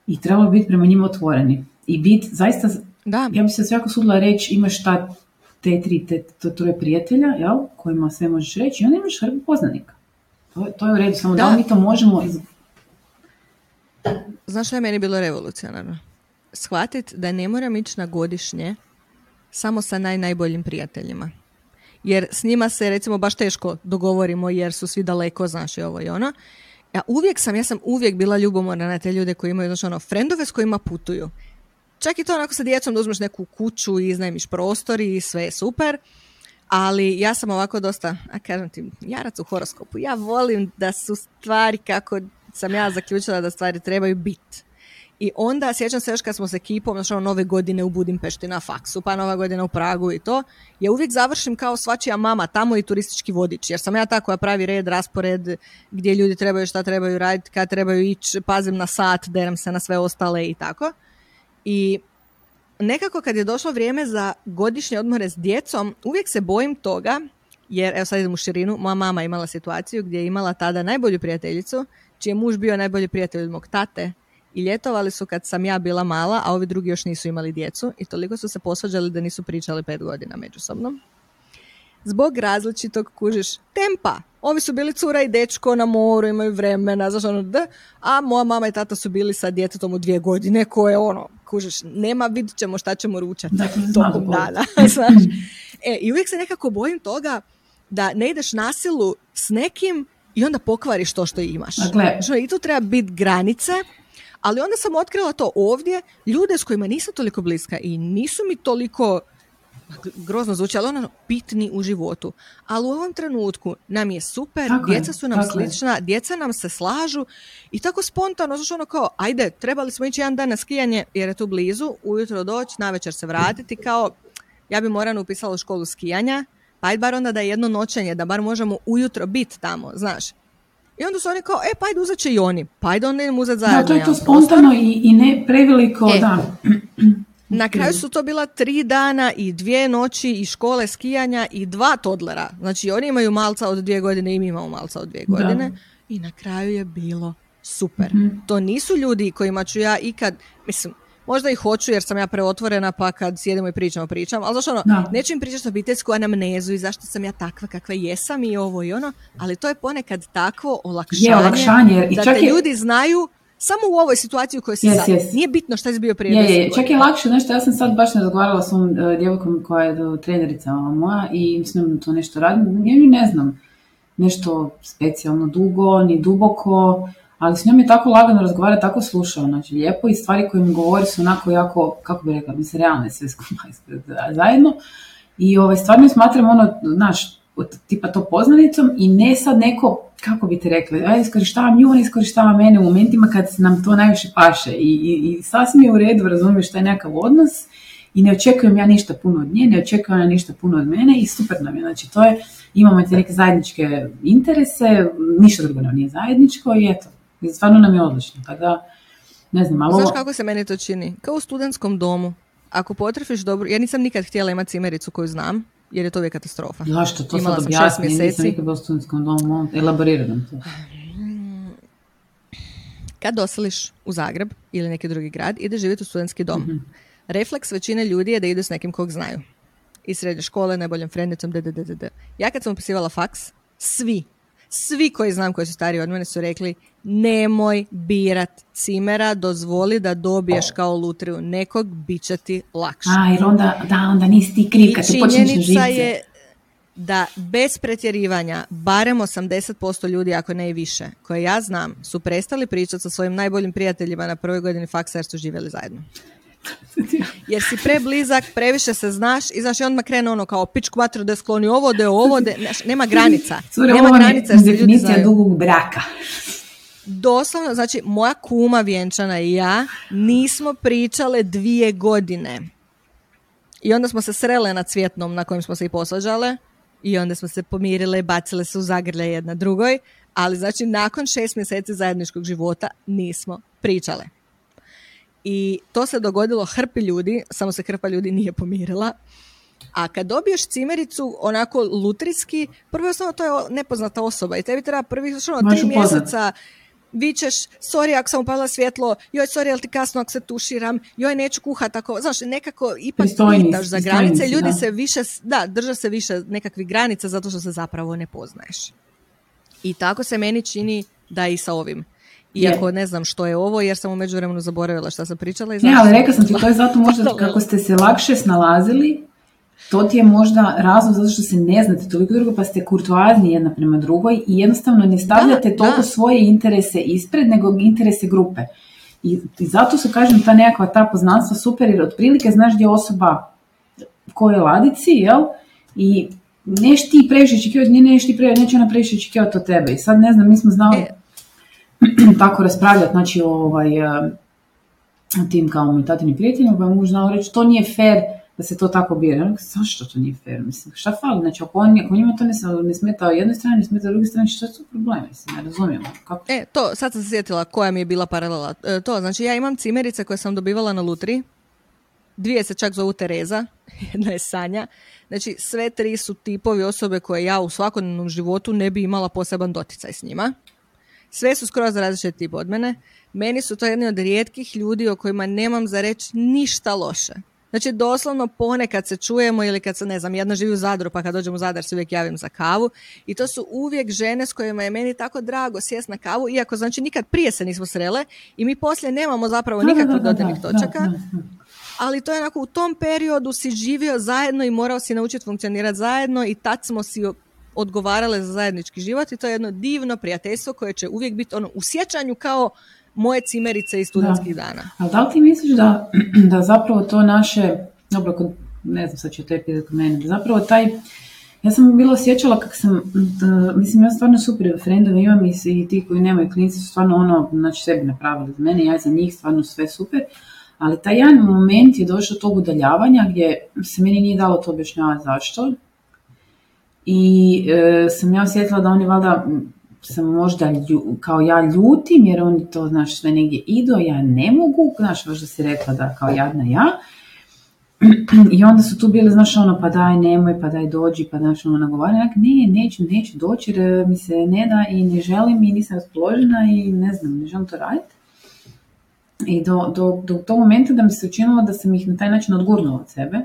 Speaker 1: i trebalo biti prema njima otvoreni. I biti zaista, da. ja bi se svako sudila reći, imaš ta te tri, te, to troje prijatelja, jel, kojima sve možeš reći, i onda imaš hrbu poznanika. To, to je u redu, samo da, da mi to možemo... Iz...
Speaker 2: Znaš što je meni bilo revolucionarno? Shvatit da ne moram ići na godišnje samo sa naj, najboljim prijateljima. Jer s njima se recimo baš teško dogovorimo jer su svi daleko, znaš i ovo i ono. Ja uvijek sam, ja sam uvijek bila ljubomorna na te ljude koji imaju, znaš ono, frendove s kojima putuju. Čak i to onako sa djecom da uzmeš neku kuću i iznajmiš prostor i sve je super. Ali ja sam ovako dosta, a kažem ti, jarac u horoskopu. Ja volim da su stvari kako sam ja zaključila da stvari trebaju biti. I onda sjećam se još kad smo s ekipom, znači nove godine u Budimpešti na faksu, pa nova godina u Pragu i to, ja uvijek završim kao svačija mama tamo i turistički vodič, jer sam ja ta koja pravi red, raspored, gdje ljudi trebaju šta trebaju raditi, kad trebaju ići, pazim na sat, derem se na sve ostale i tako. I nekako kad je došlo vrijeme za godišnje odmore s djecom, uvijek se bojim toga jer, evo sad idem u širinu, moja mama imala situaciju gdje je imala tada najbolju prijateljicu, čiji je muž bio najbolji prijatelj od mog tate, i ljetovali su kad sam ja bila mala, a ovi drugi još nisu imali djecu i toliko su se posvađali da nisu pričali pet godina međusobno. Zbog različitog, kužiš, tempa. Ovi su bili cura i dečko na moru, imaju vremena, znaš ono, da, a moja mama i tata su bili sa djetetom u dvije godine, koje ono, kužiš, nema, vidit ćemo šta ćemo ručati tokom dana, znaš. E, I uvijek se nekako bojim toga da ne ideš na silu s nekim i onda pokvariš to što imaš. Dakle, I tu treba biti granice, ali onda sam otkrila to ovdje, ljude s kojima nisam toliko bliska i nisu mi toliko grozno zvuči, ali ono bitni u životu. Ali u ovom trenutku nam je super, djeca su nam slična, djeca nam se slažu i tako spontano, znaš ono kao, ajde, trebali smo ići jedan dan na skijanje jer je tu blizu, ujutro doći, navečer se vratiti, kao, ja bi Moranu upisala u školu skijanja, pa ajde bar onda da je jedno noćenje, da bar možemo ujutro biti tamo, znaš. I onda su oni kao, e, pa ajde uzet će i oni, pa ajde onda idemo uzeti zajedno.
Speaker 1: Da, to je to spontano i, i ne preveliko, e, da.
Speaker 2: Na kraju su to bila tri dana i dvije noći i škole skijanja i dva todlera. Znači oni imaju malca od dvije godine i mi imamo malca od dvije godine. I na kraju je bilo super. Mhm. To nisu ljudi kojima ću ja ikad, mislim, možda i hoću jer sam ja preotvorena pa kad sjedimo i pričamo, pričam, ali zašto ono, da. neću im pričati obiteljsku anamnezu i zašto sam ja takva kakva jesam i ovo i ono, ali to je ponekad takvo olakšanje, je, olakšanje. I da te ljudi znaju samo u ovoj situaciji u kojoj si sad. Nije bitno šta si bio prije
Speaker 1: je, je. Čak je lakše, nešto, ja sam sad baš razgovarala s ovom uh, djevojkom koja je do trenerica moja i s njom to nešto radim. Ja ne znam nešto specijalno dugo, ni duboko, ali s njom je tako lagano razgovarati, tako slušao, znači lijepo i stvari koje mi govori su onako jako, kako bi rekla, mislim, realne sve skupa zajedno. I ovaj, stvarno smatram ono, znaš, tipa to poznanicom i ne sad neko, kako bi te rekli, ja iskorištavam nju, on iskorištava mene u momentima kad nam to najviše paše i, i, i sasvim je u redu, razumiješ šta je nekakav odnos i ne očekujem ja ništa puno od nje, ne očekujem ja ništa puno od mene i super nam je, znači to je, imamo te neke zajedničke interese, ništa drugo nam nije zajedničko i eto, i stvarno nam je odlično, tako da, ne znam, malo...
Speaker 2: Znaš kako se meni to čini? Kao u studentskom domu. Ako potrefiš dobro, ja nisam nikad htjela imati cimericu koju znam, jer je to uvijek katastrofa.
Speaker 1: Zašto? To Imala sad objasni, nisam nikad u studentskom domu, elaboriram to.
Speaker 2: Kad doseliš u Zagreb ili neki drugi grad, ide živjeti u studentski dom. mm Refleks većine ljudi je da idu s nekim kog znaju. Iz srednje škole, najboljom frendicom, d. Ja kad sam upisivala faks, svi, svi koji znam koji su stariji od mene su rekli nemoj birat cimera, dozvoli da dobiješ kao lutriju nekog, bit će ti lakše.
Speaker 1: A, jer onda, da, onda nisi ti kriv kad činjenica
Speaker 2: je da bez pretjerivanja barem 80% ljudi, ako ne i više, koje ja znam, su prestali pričati sa svojim najboljim prijateljima na prvoj godini faksa jer su živjeli zajedno. Jer si preblizak, previše se znaš i znaš i odmah krene ono kao pičku vatru da skloni ovo, da je ovo, da nema granica.
Speaker 1: Cure,
Speaker 2: nema
Speaker 1: granica jer definicija dugog braka.
Speaker 2: Doslovno, znači moja kuma vjenčana i ja nismo pričale dvije godine. I onda smo se srele na cvjetnom na kojem smo se i posvađale i onda smo se pomirile i bacile se u zagrlje jedna drugoj, ali znači nakon šest mjeseci zajedničkog života nismo pričale. I to se dogodilo hrpi ljudi, samo se hrpa ljudi nije pomirila. A kad dobiješ cimericu onako lutrijski, prvo osnovno to je nepoznata osoba i tebi treba prvi ono, tri mjeseca vičeš, sorry ako sam upalila svjetlo, joj sorry ali ti kasno ako se tuširam, joj neću kuhat tako, znaš, nekako ipak pitaš za granice, ljudi se više, da, drže se više nekakvih granica zato što se zapravo ne poznaješ. I tako se meni čini da i sa ovim. Iako ne znam što je ovo, jer sam u međuvremenu zaboravila što sam pričala. I
Speaker 1: ne, ali rekla sam ti, to je zato možda kako ste se lakše snalazili, to ti je možda razlog zato što se ne znate toliko drugo, pa ste kurtoazni jedna prema drugoj i jednostavno ne stavljate da, toliko svoje interese ispred, nego interese grupe. I, I zato su, kažem, ta nekakva ta poznanstva super, jer otprilike znaš gdje je osoba koje ladici, jel? I neš ti previše očekivati, nije neš ti previše, neće ona previše očekivati od tebe. I sad ne znam, mi smo znali e. tako raspravljati, znači ovaj, tim kao tatinim prijateljima, pa mu znao reći, to nije fair da se to tako bira. Zašto to nije fair? Mislim, šta fali? Znači, ako, on, ako njima to ne, ne smeta jednoj strani, ne smeta drugoj strani, što su problemi? Mislim, ne razumijemo. Kako?
Speaker 2: E, to, sad sam se sjetila koja mi je bila paralela. E, to, znači, ja imam cimerice koje sam dobivala na Lutri dvije se čak zovu Tereza, jedna je Sanja. Znači, sve tri su tipovi osobe koje ja u svakodnevnom životu ne bi imala poseban doticaj s njima. Sve su skroz različite tip od mene. Meni su to jedni od rijetkih ljudi o kojima nemam za reći ništa loše. Znači, doslovno ponekad se čujemo ili kad se, ne znam, jedna živi u Zadru, pa kad dođem u Zadar se uvijek javim za kavu. I to su uvijek žene s kojima je meni tako drago sjest na kavu, iako znači nikad prije se nismo srele i mi poslije nemamo zapravo nikakvih dodirnih točaka. ali to je onako u tom periodu si živio zajedno i morao si naučiti funkcionirati zajedno i tad smo si odgovarale za zajednički život i to je jedno divno prijateljstvo koje će uvijek biti ono u sjećanju kao moje cimerice iz studentskih dana.
Speaker 1: A da li ti misliš da, da zapravo to naše, dobro, kod, ne znam sad će to epizod kod mene, zapravo taj, ja sam bila osjećala kako sam, mislim ja stvarno super frendove imam i, i ti koji nemaju klinici su stvarno ono, znači sebi napravili za mene, ja za njih stvarno sve super, ali taj jedan moment je došao tog udaljavanja gdje se meni nije dalo to objašnjavati zašto, i e, sam ja osjetila da oni valjda sam možda kao ja ljutim jer oni to znaš sve negdje idu, ja ne mogu, znaš možda si rekla da kao jadna ja. I onda su tu bili, znaš, ono, pa daj, nemoj, pa daj, dođi, pa znaš, ono, nagovaraju. ne, neću, neću doći jer e, mi se ne da i ne želim i nisam raspoložena i ne znam, ne želim to raditi. I do, do, do tog momenta da mi se učinilo da sam ih na taj način odgurnula od sebe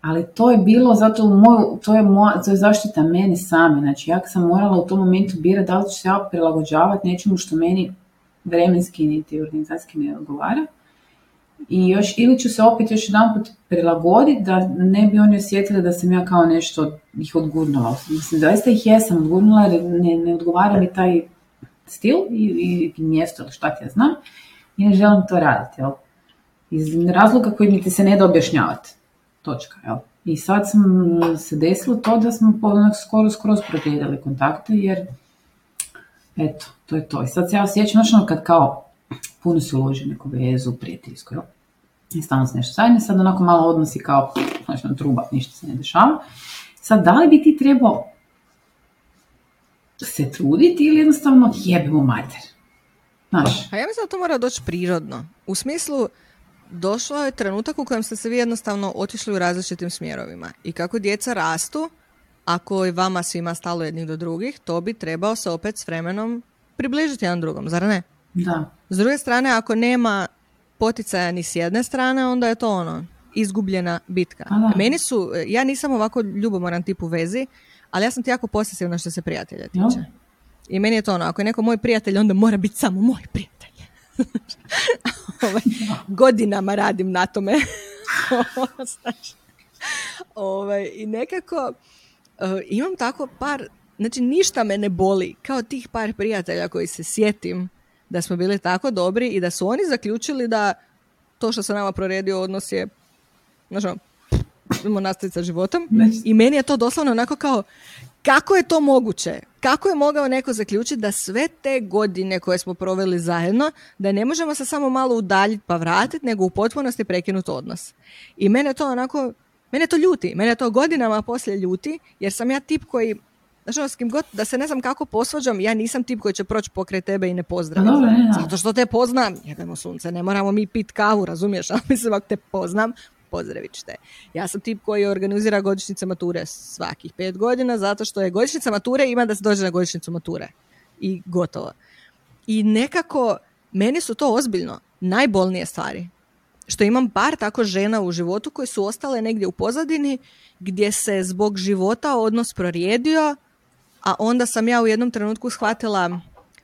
Speaker 1: ali to je bilo zato moj, to je, moja, to je zaštita mene same. Znači ja sam morala u tom momentu birati da li ću se ja prilagođavati nečemu što meni vremenski niti organizacijski ne odgovara. I još, ili ću se opet još jedan put prilagoditi da ne bi oni osjetili da sam ja kao nešto ih odgurnula. Mislim, zaista ih jesam odgurnula jer ne, ne odgovara mi taj stil i, i mjesto ili šta ti ja znam i ne želim to raditi. Jel? Iz razloga koji mi ti se ne da objašnjavati. Točka, jel? I sad sam se desilo to da smo onak skoro, skoro protijedili kontakte, jer eto, to je to. I sad se ja osjećam, ono kad kao puno se uloži neku vezu, prijateljsku, jel? I stalno se nešto zajedno, sad onako malo odnosi kao, znači ono truba, ništa se ne dešava. Sad, da li bi ti trebao se truditi ili jednostavno jebimo mater? Znaš?
Speaker 2: A ja mislim da to mora doći prirodno. U smislu, došlo je trenutak u kojem ste se vi jednostavno otišli u različitim smjerovima. I kako djeca rastu, ako je vama svima stalo jednih do drugih, to bi trebao se opet s vremenom približiti jedan drugom, zar ne?
Speaker 1: Da.
Speaker 2: S druge strane, ako nema poticaja ni s jedne strane, onda je to ono, izgubljena bitka. Meni su, ja nisam ovako ljubomoran tip u vezi, ali ja sam ti jako posesivna što se prijatelja tiče. I meni je to ono, ako je neko moj prijatelj, onda mora biti samo moj prijatelj. ovaj, godinama radim na tome. ovaj, I nekako uh, imam tako par, znači ništa me ne boli, kao tih par prijatelja koji se sjetim da smo bili tako dobri i da su oni zaključili da to što se nama proredio odnos je, znači, idemo nastaviti sa životom. I meni je to doslovno onako kao, kako je to moguće? Kako je mogao neko zaključiti da sve te godine koje smo proveli zajedno, da ne možemo se samo malo udaljiti pa vratiti, nego u potpunosti prekinuti odnos. I mene to onako, mene to ljuti, mene to godinama poslije ljuti, jer sam ja tip koji Znači, s kim god, da se ne znam kako posvađam, ja nisam tip koji će proći pokraj tebe i ne pozdraviti. Zato što te poznam. Jebemo sunce, ne moramo mi pit kavu, razumiješ? Ali mislim, ako te poznam, pozdravit ćete. Ja sam tip koji organizira godišnjice mature svakih pet godina, zato što je godišnjica mature ima da se dođe na godišnjicu mature. I gotovo. I nekako, meni su to ozbiljno najbolnije stvari. Što imam bar tako žena u životu koje su ostale negdje u pozadini gdje se zbog života odnos prorijedio, a onda sam ja u jednom trenutku shvatila,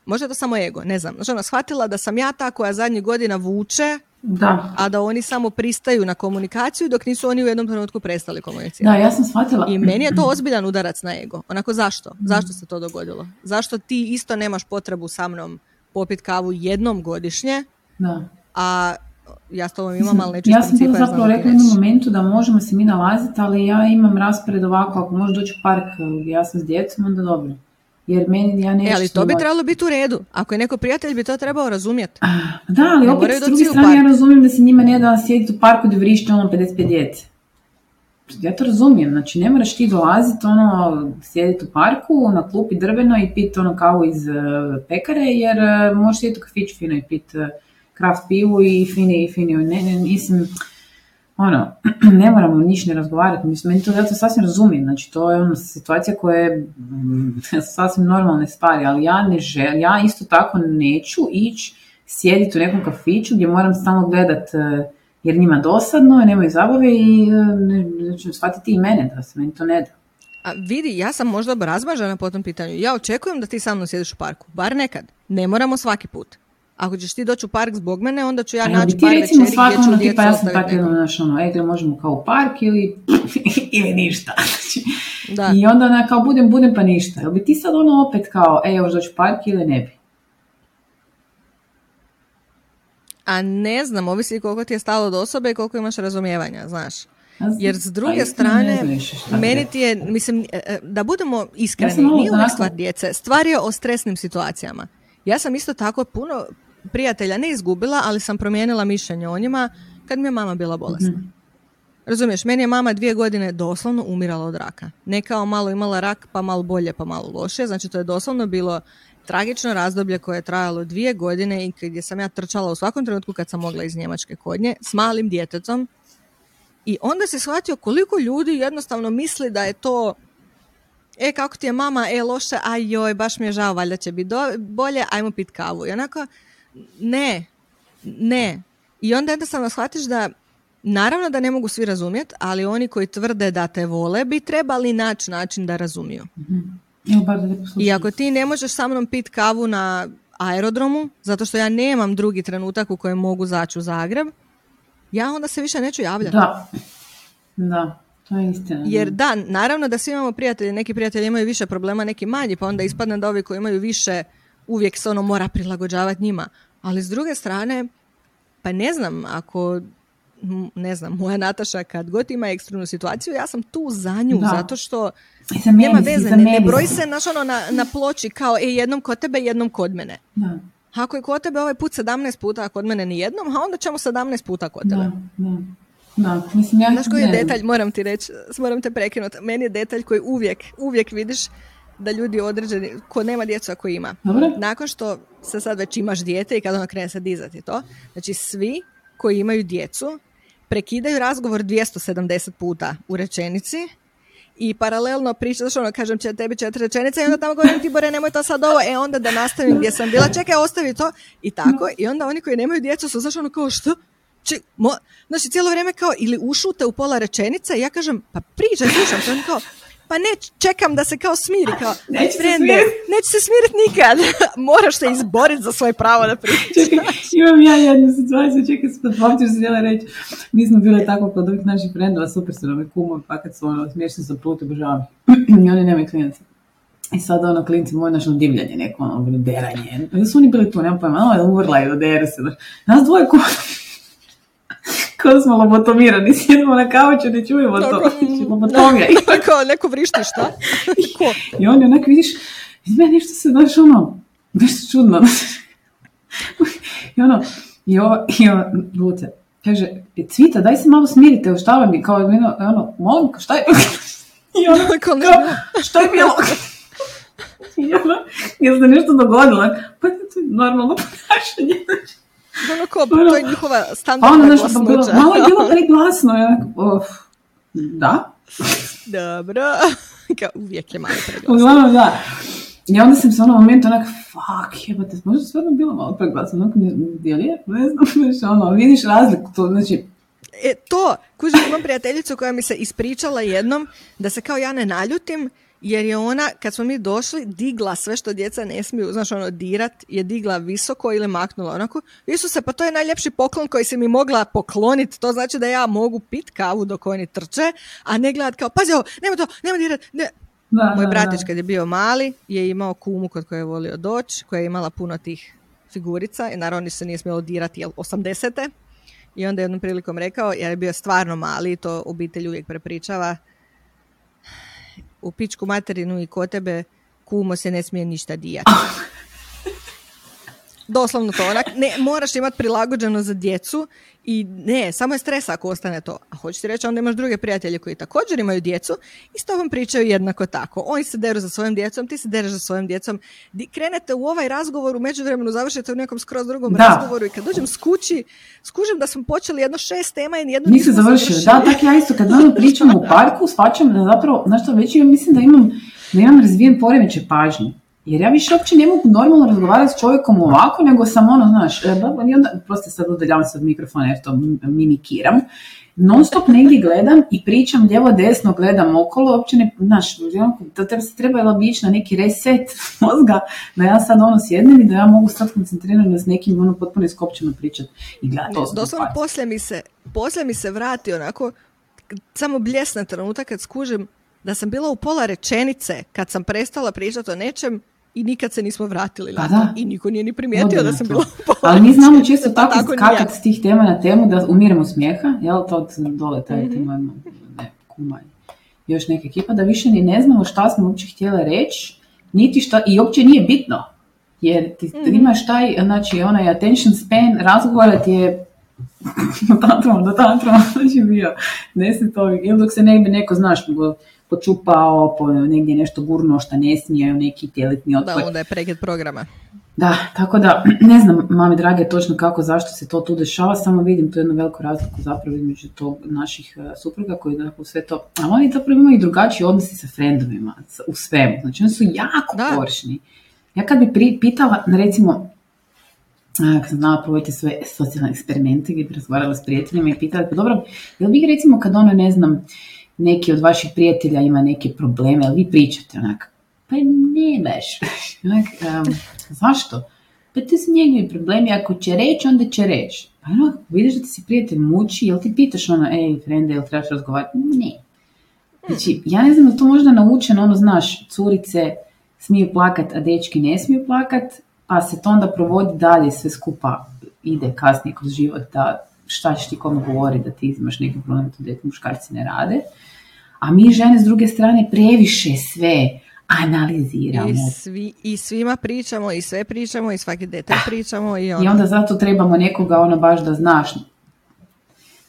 Speaker 2: možda je to samo ego, ne znam, znači ona shvatila da sam ja ta koja zadnjih godina vuče
Speaker 1: da.
Speaker 2: a da oni samo pristaju na komunikaciju dok nisu oni u jednom trenutku prestali komunicirati.
Speaker 1: Da, ja sam shvatila.
Speaker 2: I meni je to ozbiljan udarac na ego. Onako zašto? Zašto se to dogodilo? Zašto ti isto nemaš potrebu sa mnom popit kavu jednom godišnje,
Speaker 1: da.
Speaker 2: a ja s tobom imam, ali neću
Speaker 1: Ja sam bila zapravo rekla u jednom momentu da možemo se mi nalaziti, ali ja imam raspored ovako, ako možeš doći u park, ja sam s djecom, onda dobro. Jer meni, ja neću
Speaker 2: e, ali to bi trebalo biti u redu. Ako je neko prijatelj bi to trebao razumjeti.
Speaker 1: Da, ali opet s druge strane ja razumijem da se njima ne da sjediti u parku da vrište ono 55 djece. Ja to razumijem, znači ne moraš ti dolaziti ono, sjediti u parku na klupi drveno i piti ono kavu iz uh, pekare, jer uh, možeš sjediti u kafiću fino i piti uh, kraft pivu i fini i fini. Ne, ne, mislim, ono, ne moramo ništa ne razgovarati, mislim, meni to ja to sasvim razumijem, znači to je ono situacija koja je mm, sasvim normalne stvari, ali ja ne želim, ja isto tako neću ići sjediti u nekom kafiću gdje moram stalno gledat e, jer njima dosadno, nemaju zabave i znači, shvatiti i mene da se meni to ne da.
Speaker 2: A vidi, ja sam možda razmažena po tom pitanju. Ja očekujem da ti sa mnom sjediš u parku, bar nekad. Ne moramo svaki put. Ako ćeš ti doći u park zbog mene, onda ću ja naći par večeri gdje ću djecu
Speaker 1: Ja sam tako jedno, znaš, ono, egle, možemo kao u park ili, ili ništa. Znači, da. I onda ona, kao budem, budem pa ništa. Jel bi ti sad ono opet kao, ej, još doći u park ili ne bi?
Speaker 2: A ne znam, ovisi koliko ti je stalo od osobe i koliko imaš razumijevanja, znaš. Jer s druge strane, meni ti je, mislim, e, e, da budemo iskreni, ja nije uvijek stvar djece, stvar je o stresnim situacijama. Ja sam isto tako puno prijatelja ne izgubila, ali sam promijenila mišljenje o njima kad mi je mama bila bolesna. mm Razumiješ, meni je mama dvije godine doslovno umirala od raka. Ne kao malo imala rak, pa malo bolje, pa malo loše. Znači to je doslovno bilo tragično razdoblje koje je trajalo dvije godine i gdje sam ja trčala u svakom trenutku kad sam mogla iz Njemačke kodnje s malim djetetom. I onda se shvatio koliko ljudi jednostavno misli da je to e kako ti je mama, e loše, aj joj, baš mi je žao, valjda će biti bolje, ajmo pit kavu. I onako, ne, ne. I onda jednostavno shvatiš da naravno da ne mogu svi razumjeti, ali oni koji tvrde da te vole bi trebali naći način da razumiju.
Speaker 1: mm
Speaker 2: I ako ti ne možeš sa mnom pit kavu na aerodromu, zato što ja nemam drugi trenutak u kojem mogu zaći u Zagreb, ja onda se više neću javljati.
Speaker 1: Da, da. To je istina.
Speaker 2: Jer da, naravno da svi imamo prijatelje, neki prijatelji imaju više problema, neki manji, pa onda ispadne da ovi koji imaju više uvijek se ono mora prilagođavati njima. Ali s druge strane, pa ne znam, ako ne znam, moja Nataša kad god ima ekstremnu situaciju, ja sam tu za nju, zato što nema veze, ne, ne broji se naš ono na, na ploči kao e, jednom kod tebe, jednom kod mene.
Speaker 1: Da.
Speaker 2: Ako je kod tebe ovaj put 17 puta, a kod mene ni jednom, a onda ćemo 17 puta kod tebe.
Speaker 1: Da, da. Da, mislim, ja
Speaker 2: Znaš koji je detalj, moram ti reći, moram te prekinuti, meni je detalj koji uvijek, uvijek vidiš da ljudi određeni, ko nema djecu ako ima.
Speaker 1: Dobre.
Speaker 2: Nakon što se sad već imaš dijete i kada ono krene se dizati to, znači svi koji imaju djecu prekidaju razgovor 270 puta u rečenici i paralelno pričaš, ono, kažem će tebi četiri rečenice i onda tamo govorim ti Bore, nemoj to sad ovo, e onda da nastavim gdje sam bila, čekaj, ostavi to i tako. I onda oni koji nemaju djecu su znaš ono kao što? Či, mo, znači cijelo vrijeme kao ili ušute u pola rečenice i ja kažem, pa pričaj, slušam, to kao, pa ne, čekam da se kao smiri, kao,
Speaker 1: neće frende,
Speaker 2: se neće se smiriti nikad, moraš se izboriti za svoje pravo da pričaš.
Speaker 1: Čekaj, imam ja jednu situaciju, čekaj, sad ću se htjela reći, mi smo bile tako kod ovih naših frendova, super su nam je kumovi, pa kad su ono, smiješni sa putu, božavam, i oni nemaju klijence. I sad ono klinci moje našo divljanje, neko ono, deranje. Da su oni bili tu, nemam pojma, ono, urla i oderu se. Nas dvoje ko kao smo lobotomirani, sjedimo na kauču, ne čujemo to. Znači, lobotomija.
Speaker 2: Kao neko vrišti, šta?
Speaker 1: I on je onak vidiš, iz mene nešto se, daš ono, nešto čudno. I ono, i ovo, i ovo, Luce, kaže, Cvita, daj se malo smirite, šta vam je, kao, ono, ono molim, šta je, i ono, kao, šta je bilo? I ono, je se nešto dogodilo, pa to je normalno ponašanje,
Speaker 2: ono ko, to je njihova standardna ono, glasnoća.
Speaker 1: Malo je bilo preglasno, ja, of, da.
Speaker 2: Dobro, kao uvijek je malo preglasno.
Speaker 1: Uglavnom, da. I onda sam se u onom momentu onak, fuck, jebate, možda stvarno bilo malo preglasno, onak, li je, ne znam, ono, vidiš razliku, to znači,
Speaker 2: E, to, kužim, imam prijateljicu koja mi se ispričala jednom da se kao ja ne naljutim, jer je ona, kad smo mi došli, digla sve što djeca ne smiju, znaš, ono, dirat, je digla visoko ili maknula onako. Isuse, pa to je najljepši poklon koji si mi mogla pokloniti, to znači da ja mogu pit kavu dok oni trče, a ne gledat kao, pazi ovo, nema to, nema dirat, ne. Moj bratić kad je bio mali je imao kumu kod koje je volio doći, koja je imala puno tih figurica i naravno se nije smjelo dirati, jel, 80. I onda je jednom prilikom rekao, jer je bio stvarno mali, to obitelj uvijek prepričava, u pičku materinu i kod tebe kumo se ne smije ništa dijati. Doslovno to. Onak, ne, moraš imati prilagođeno za djecu i ne, samo je stres ako ostane to. A hoćeš ti reći, onda imaš druge prijatelje koji također imaju djecu i s tobom pričaju jednako tako. Oni se deru za svojom djecom, ti se dereš za svojom djecom. Di, krenete u ovaj razgovor, u međuvremenu završite u nekom skroz drugom razgovoru i kad dođem s kući, skužim da smo počeli jedno šest tema i jedno
Speaker 1: nismo završili. Da, tako ja isto kad malo pričamo u parku, shvaćam da zapravo, znaš što, već ja mislim da imam, da imam razvijen poremeće pažnje. Jer ja više uopće ne mogu normalno razgovarati s čovjekom ovako, nego sam ono, znaš, e, i onda, prosto sad udaljavam se od mikrofona jer to mimikiram, non stop negdje gledam i pričam lijevo desno, gledam okolo, uopće ne, znaš, to treba se treba ići na neki reset mozga, da ja sad ono sjednem i da ja mogu sad koncentrirano s nekim ono potpuno iskopčeno pričati i gledati.
Speaker 2: Doslovno poslije mi, se, poslije mi se vrati onako, samo bljesna trenutak kad skužim da sam bila u pola rečenice kad sam prestala pričati o nečem i nikad se nismo vratili pa da. i niko nije ni primijetio da sam bila
Speaker 1: Ali mi znamo često tako, tako skakat s tih tema na temu da umiremo smijeha, jel to dole taj mm-hmm. ne, kuma još neka ekipa, da više ni ne znamo šta smo uopće htjeli reći, niti šta, i uopće nije bitno, jer ti mm-hmm. imaš taj, znači onaj attention span razgovora ti je do tantroma, do tantroma, znači bio deset ovih, ili dok se ne bi neko, znaš, počupao, po negdje nešto gurno što ne smije, neki tjelitni
Speaker 2: otvor. Da, onda je prekid programa.
Speaker 1: Da, tako da, ne znam, mame drage, točno kako, zašto se to tu dešava, samo vidim tu jednu veliku razliku zapravo između tog naših e, supruga koji dakle sve to, ali oni zapravo imaju i drugačiji odnosi sa frendovima, u svemu, znači oni su jako da. površni. Ja kad bi pitala, recimo, kad sam znala provoditi svoje socijalne eksperimente gdje bi razgovarala s prijateljima i pitala, pa dobro, jel vi recimo kad ono, ne znam, neki od vaših prijatelja ima neke probleme, ali vi pričate onak, pa nemaš. onak, um, zašto? Pa to su njegovi problemi, ako će reći, onda će reći. Pa onak, vidiš da ti se prijatelj muči, jel ti pitaš ono, ej, frende, jel trebaš razgovarati? Ne. Znači, ja ne znam da to možda naučeno, ono, znaš, curice smiju plakat, a dečki ne smiju plakat, pa se to onda provodi dalje, sve skupa ide kasnije kroz život, da šta će ti kome govori da ti imaš neki problem, to da muškarci ne rade a mi žene s druge strane previše sve analiziramo.
Speaker 2: I, svi, I svima pričamo, i sve pričamo, i svaki detalj pričamo. I,
Speaker 1: ono... I onda zato trebamo nekoga ono baš da znaš.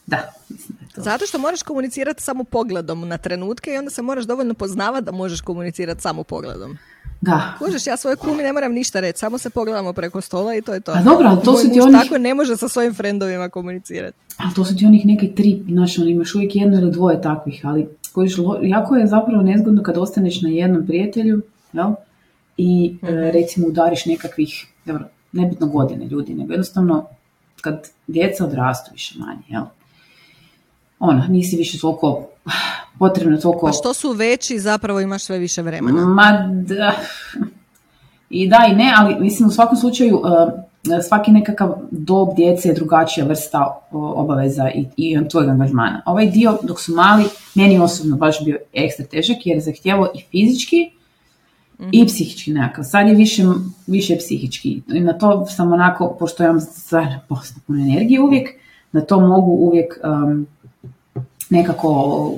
Speaker 1: Da,
Speaker 2: Zato što moraš komunicirati samo pogledom na trenutke i onda se moraš dovoljno poznavati da možeš komunicirati samo pogledom.
Speaker 1: Da.
Speaker 2: Kužeš, ja svoje kumi ne moram ništa reći, samo se pogledamo preko stola i to je to.
Speaker 1: A dobro, ali to su ti
Speaker 2: onih... tako ne može sa svojim frendovima komunicirati.
Speaker 1: Ali to su ti onih neke tri, znaš, on imaš uvijek jedno ili dvoje takvih, ali kojiš, jako je zapravo nezgodno kad ostaneš na jednom prijatelju, jel? I mhm. recimo udariš nekakvih, dobro, nebitno godine ljudi, nego jednostavno kad djeca odrastu više manje, jel? Ono, nisi više toliko potrebno toliko...
Speaker 2: Pa što su veći, zapravo imaš sve više vremena.
Speaker 1: Ma da, i da i ne, ali mislim u svakom slučaju e, svaki nekakav dob djece je drugačija vrsta obaveza i, i tvojeg angažmana. Ovaj dio dok su mali, meni osobno baš bio ekstra težak jer je zahtjevao i fizički i mhm. psihički nekakav. Sad je više, više psihički. I na to sam onako, pošto imam stvarno puno energije uvijek, na to mogu uvijek nekako,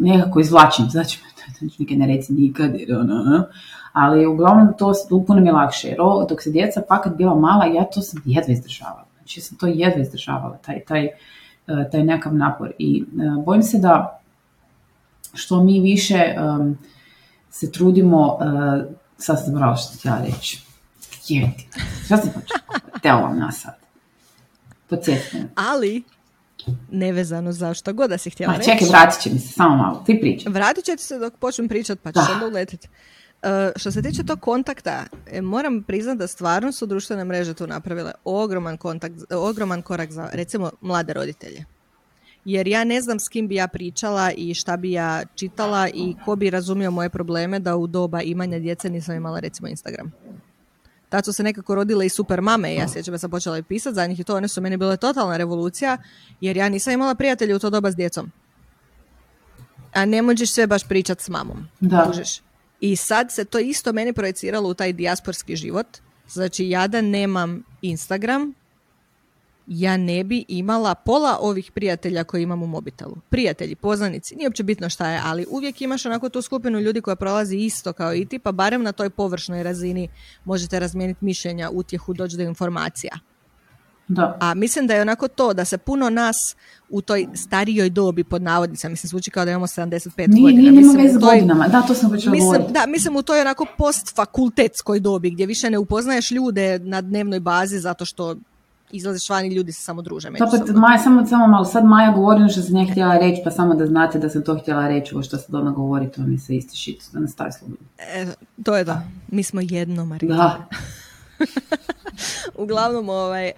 Speaker 1: nekako izvlačim, znači, nikad ne reci nikad, ono, ali uglavnom to puno mi je lakše, jer dok se djeca kad bila mala, ja to sam jedva izdržavala, znači sam to jedva izdržavala, taj, taj, e, taj nekakav napor. I e, bojim se da što mi više se trudimo, uh, sad sam zaboravila što htjela reći, je ti, šta sam počela, te vam nas sad,
Speaker 2: Ali, nevezano za što god da si htjela
Speaker 1: reći. Čekaj, vratit će mi se, samo malo, ti pričaj.
Speaker 2: Vratit će se dok počnem pričat, pa ćeš onda uletiti. Uh, što se tiče tog kontakta, e, moram priznati da stvarno su društvene mreže tu napravile ogroman, kontakt, ogroman korak za, recimo, mlade roditelje. Jer ja ne znam s kim bi ja pričala i šta bi ja čitala i ko bi razumio moje probleme da u doba imanja djece nisam imala recimo Instagram tad su se nekako rodile i super mame i ja sjećam da sam počela i pisati za njih i to one su meni bile totalna revolucija jer ja nisam imala prijatelja u to doba s djecom. A ne možeš sve baš pričat s mamom.
Speaker 1: Da.
Speaker 2: I sad se to isto meni projeciralo u taj dijasporski život. Znači ja da nemam Instagram, ja ne bi imala pola ovih prijatelja koji imam u mobitelu. Prijatelji, poznanici, nije uopće bitno šta je, ali uvijek imaš onako tu skupinu ljudi koja prolazi isto kao i ti, pa barem na toj površnoj razini možete razmijeniti mišljenja, utjehu, doći do informacija.
Speaker 1: Da.
Speaker 2: A mislim da je onako to, da se puno nas u toj starijoj dobi, pod navodnicama, mislim, zvuči kao da imamo 75
Speaker 1: nije,
Speaker 2: godina.
Speaker 1: Nije, nema veze godinama, da, to sam počela
Speaker 2: mislim, Da, mislim u toj onako postfakultetskoj dobi, gdje više ne upoznaješ ljude na dnevnoj bazi zato što izlaziš van i ljudi se samo druže
Speaker 1: međusobno. Maja, samo, samo malo, sad Maja govori što sam ja htjela reći, pa samo da znate da sam to htjela reći, ovo što se doma govori, to mi se isti šit, da nastavi slobodno.
Speaker 2: E, to je da, mi smo jedno, Marija.
Speaker 1: Da.
Speaker 2: Uglavnom, ovaj, e,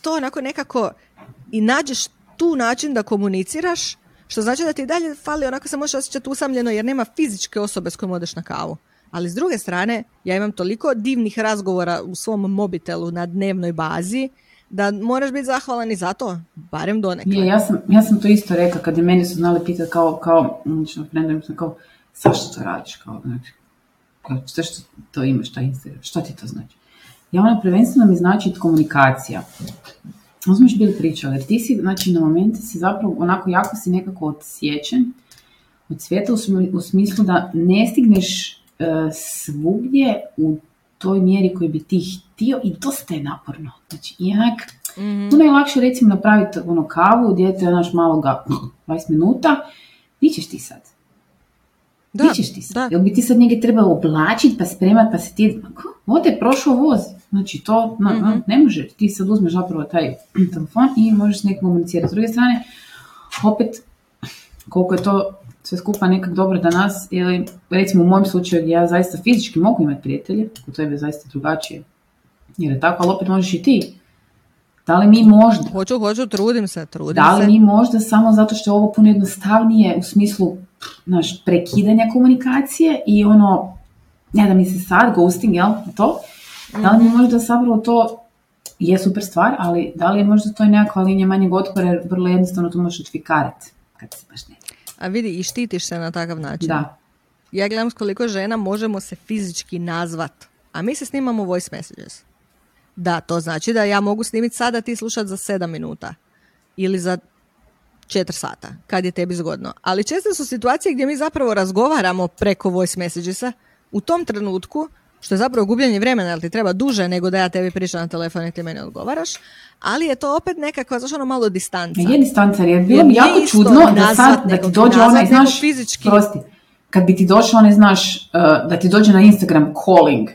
Speaker 2: to onako nekako i nađeš tu način da komuniciraš, što znači da ti dalje fali, onako se možeš osjećati usamljeno jer nema fizičke osobe s kojom odeš na kavu. Ali s druge strane, ja imam toliko divnih razgovora u svom mobitelu na dnevnoj bazi, da moraš biti zahvalan i za to, barem do
Speaker 1: Je, ja, sam, ja sam to isto rekla, kad je meni su znali pitati kao, kao, znači, kao, zašto to radiš, kao, znači, što, što to imaš, taj što ti to znači? Ja ono prvenstveno mi znači komunikacija. Još bili pričali, jer ti si, znači na momente si zapravo onako jako si nekako odsječen od svijeta u smislu da ne stigneš svugdje u toj mjeri koji bi ti htio i dosta je naporno. Znači, inak, mm-hmm. puno je lakše recimo napraviti ono kavu, dijete naš malo ga 20 minuta, di ćeš ti sad? Da, Di ćeš ti sad? Jel bi ti sad njega trebalo oblačiti, pa spremat, pa se ti... Ode, prošao voz. Znači, to mm ne može. Ti sad uzmeš zapravo taj telefon i možeš s nekom komunicirati. S druge strane, opet, koliko je to sve skupa nekak dobro da nas, ili recimo u mojem slučaju ja zaista fizički mogu imati prijatelje, kod tebe je zaista drugačije. Jer je tako, ali opet možeš i ti. Da li mi možda...
Speaker 2: Hoću, hoću, trudim se, trudim
Speaker 1: Da li mi možda samo zato što je ovo puno jednostavnije u smislu naš, prekidanja komunikacije i ono, ne da mi se sad, ghosting, jel, to? Da li mi mhm. možda zapravo to je super stvar, ali da li je možda to nekakva linija manjeg otpora jer vrlo jednostavno to možeš otfikarati kad se baš ne
Speaker 2: a vidi, i štitiš se na takav način.
Speaker 1: Da.
Speaker 2: Ja gledam s koliko žena možemo se fizički nazvat, a mi se snimamo voice messages. Da, to znači da ja mogu snimiti sada ti slušat za sedam minuta ili za četiri sata, kad je tebi zgodno. Ali često su situacije gdje mi zapravo razgovaramo preko voice messagesa u tom trenutku, što je zapravo gubljenje vremena, jer ti treba duže nego da ja tebi pričam na telefon i ti meni odgovaraš, ali je to opet nekakva, znaš ono malo distanca.
Speaker 1: Je distanca, jer je bilo mi jako čudno da sad, da ti dođe onaj, znaš,
Speaker 2: fizički.
Speaker 1: prosti, kad bi ti došao onaj, znaš, uh, da ti dođe na Instagram calling,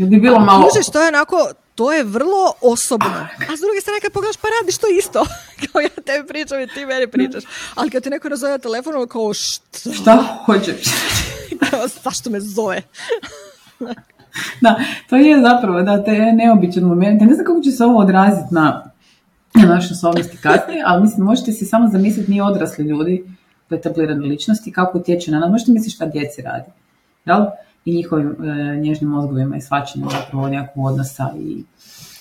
Speaker 1: Jel bi bilo malo...
Speaker 2: Kužiš, to je onako, to je vrlo osobno. A s druge strane, kad pogledaš, pa radiš to isto. kao ja tebi pričam i ti meni pričaš. Ali kad ti neko nazove telefonom, kao što?
Speaker 1: Šta hoćeš?
Speaker 2: kao, zašto me zove?
Speaker 1: da, to je zapravo da, te neobičan moment. ne znam kako će se ovo odraziti na, na naše osobnosti kasnije, ali mislim, možete si samo zamisliti mi odrasli ljudi, etablirane ličnosti, kako utječe na nas. Možete misliti šta djeci radi. Jel? I njihovim e, nježnim mozgovima i svačanjem zapravo nekog odnosa i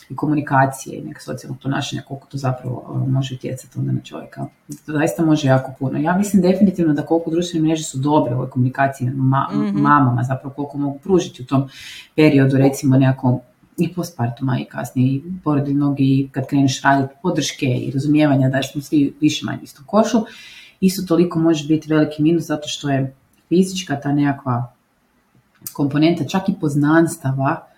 Speaker 1: i komunikacije i neka socijalnog ponašanja, koliko to zapravo može utjecati onda na čovjeka. To zaista može jako puno. Ja mislim definitivno da koliko društvene mreže su dobre u ovoj komunikaciji ma- mm mamama, zapravo koliko mogu pružiti u tom periodu, recimo nekako i postpartuma i kasnije i porodiljnog i kad kreneš raditi podrške i razumijevanja da smo svi više manje istom košu, isto toliko može biti veliki minus zato što je fizička ta nekakva komponenta čak i poznanstava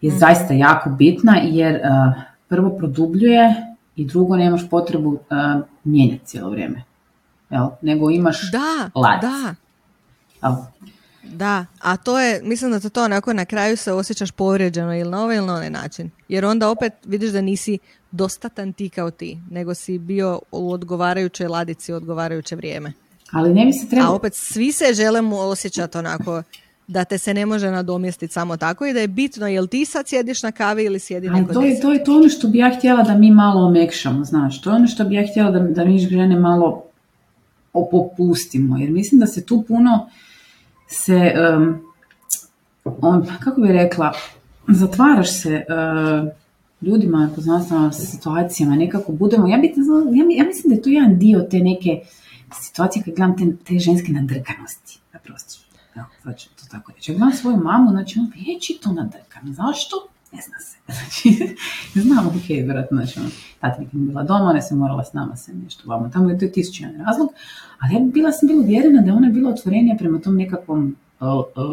Speaker 1: je mm. zaista jako bitna jer uh, prvo produbljuje i drugo nemaš potrebu uh, mijenjati cijelo vrijeme. Jel? Nego imaš
Speaker 2: da,
Speaker 1: lac.
Speaker 2: Da, Da, a to je, mislim da to, to onako na kraju se osjećaš povrijeđeno ili na ovaj ili na onaj način. Jer onda opet vidiš da nisi dostatan ti kao ti, nego si bio u odgovarajućoj ladici u odgovarajuće vrijeme.
Speaker 1: Ali ne bi se trebalo...
Speaker 2: A opet svi se želimo osjećati onako da te se ne može nadomjestiti samo tako i da je bitno jel ti sad sjediš na kavi ili sjedi neko
Speaker 1: to je, to je to ono što bi ja htjela da mi malo omekšamo, znaš, to je ono što bi ja htjela da, da mi žene malo popustimo, jer mislim da se tu puno se, on, kako bi rekla, zatvaraš se uh, ljudima, poznastavama situacijama, nekako budemo, ja, bi, ja, ja mislim da je to jedan dio te neke situacije kad gledam te, te ženske nadrkanosti, naprosto. Evo, sad to tako reći. Svoju mamu, znači on to nadrkan. Zašto? ne zna se. Znači, znam, ok, vjerojatno, znači, ono, tata nikad bila doma, ona se morala s nama se nešto vamo. Tamo je to jedan razlog, ali ja bila sam bila uvjerena da ona je bila otvorenija prema tom nekakvom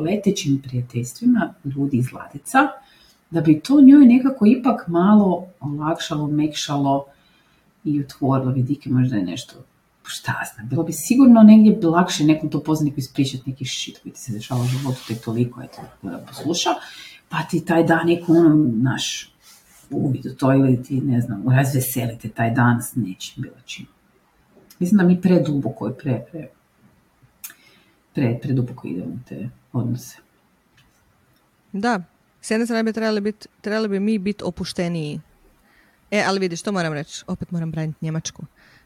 Speaker 1: letećim prijateljstvima ljudi iz Ladica, da bi to njoj nekako ipak malo olakšalo, mekšalo i otvorilo vidike, možda je nešto šta znam, bilo bi sigurno negdje lakše nekom to poznaniku ispričati neki shit koji ti se dešava u životu, te toliko, eto, da posluša, pa ti taj dan neko ono, naš, uvid u to ili ti, ne znam, razveselite taj dan s nečim, bilo čim. Mislim da mi preduboko i pre, pre, pre, preduboko idemo u te odnose.
Speaker 2: Da, s jedne strane bi trebali, bit, trebali bi mi biti opušteniji. E, ali vidiš, to moram reći, opet moram braniti Njemačku.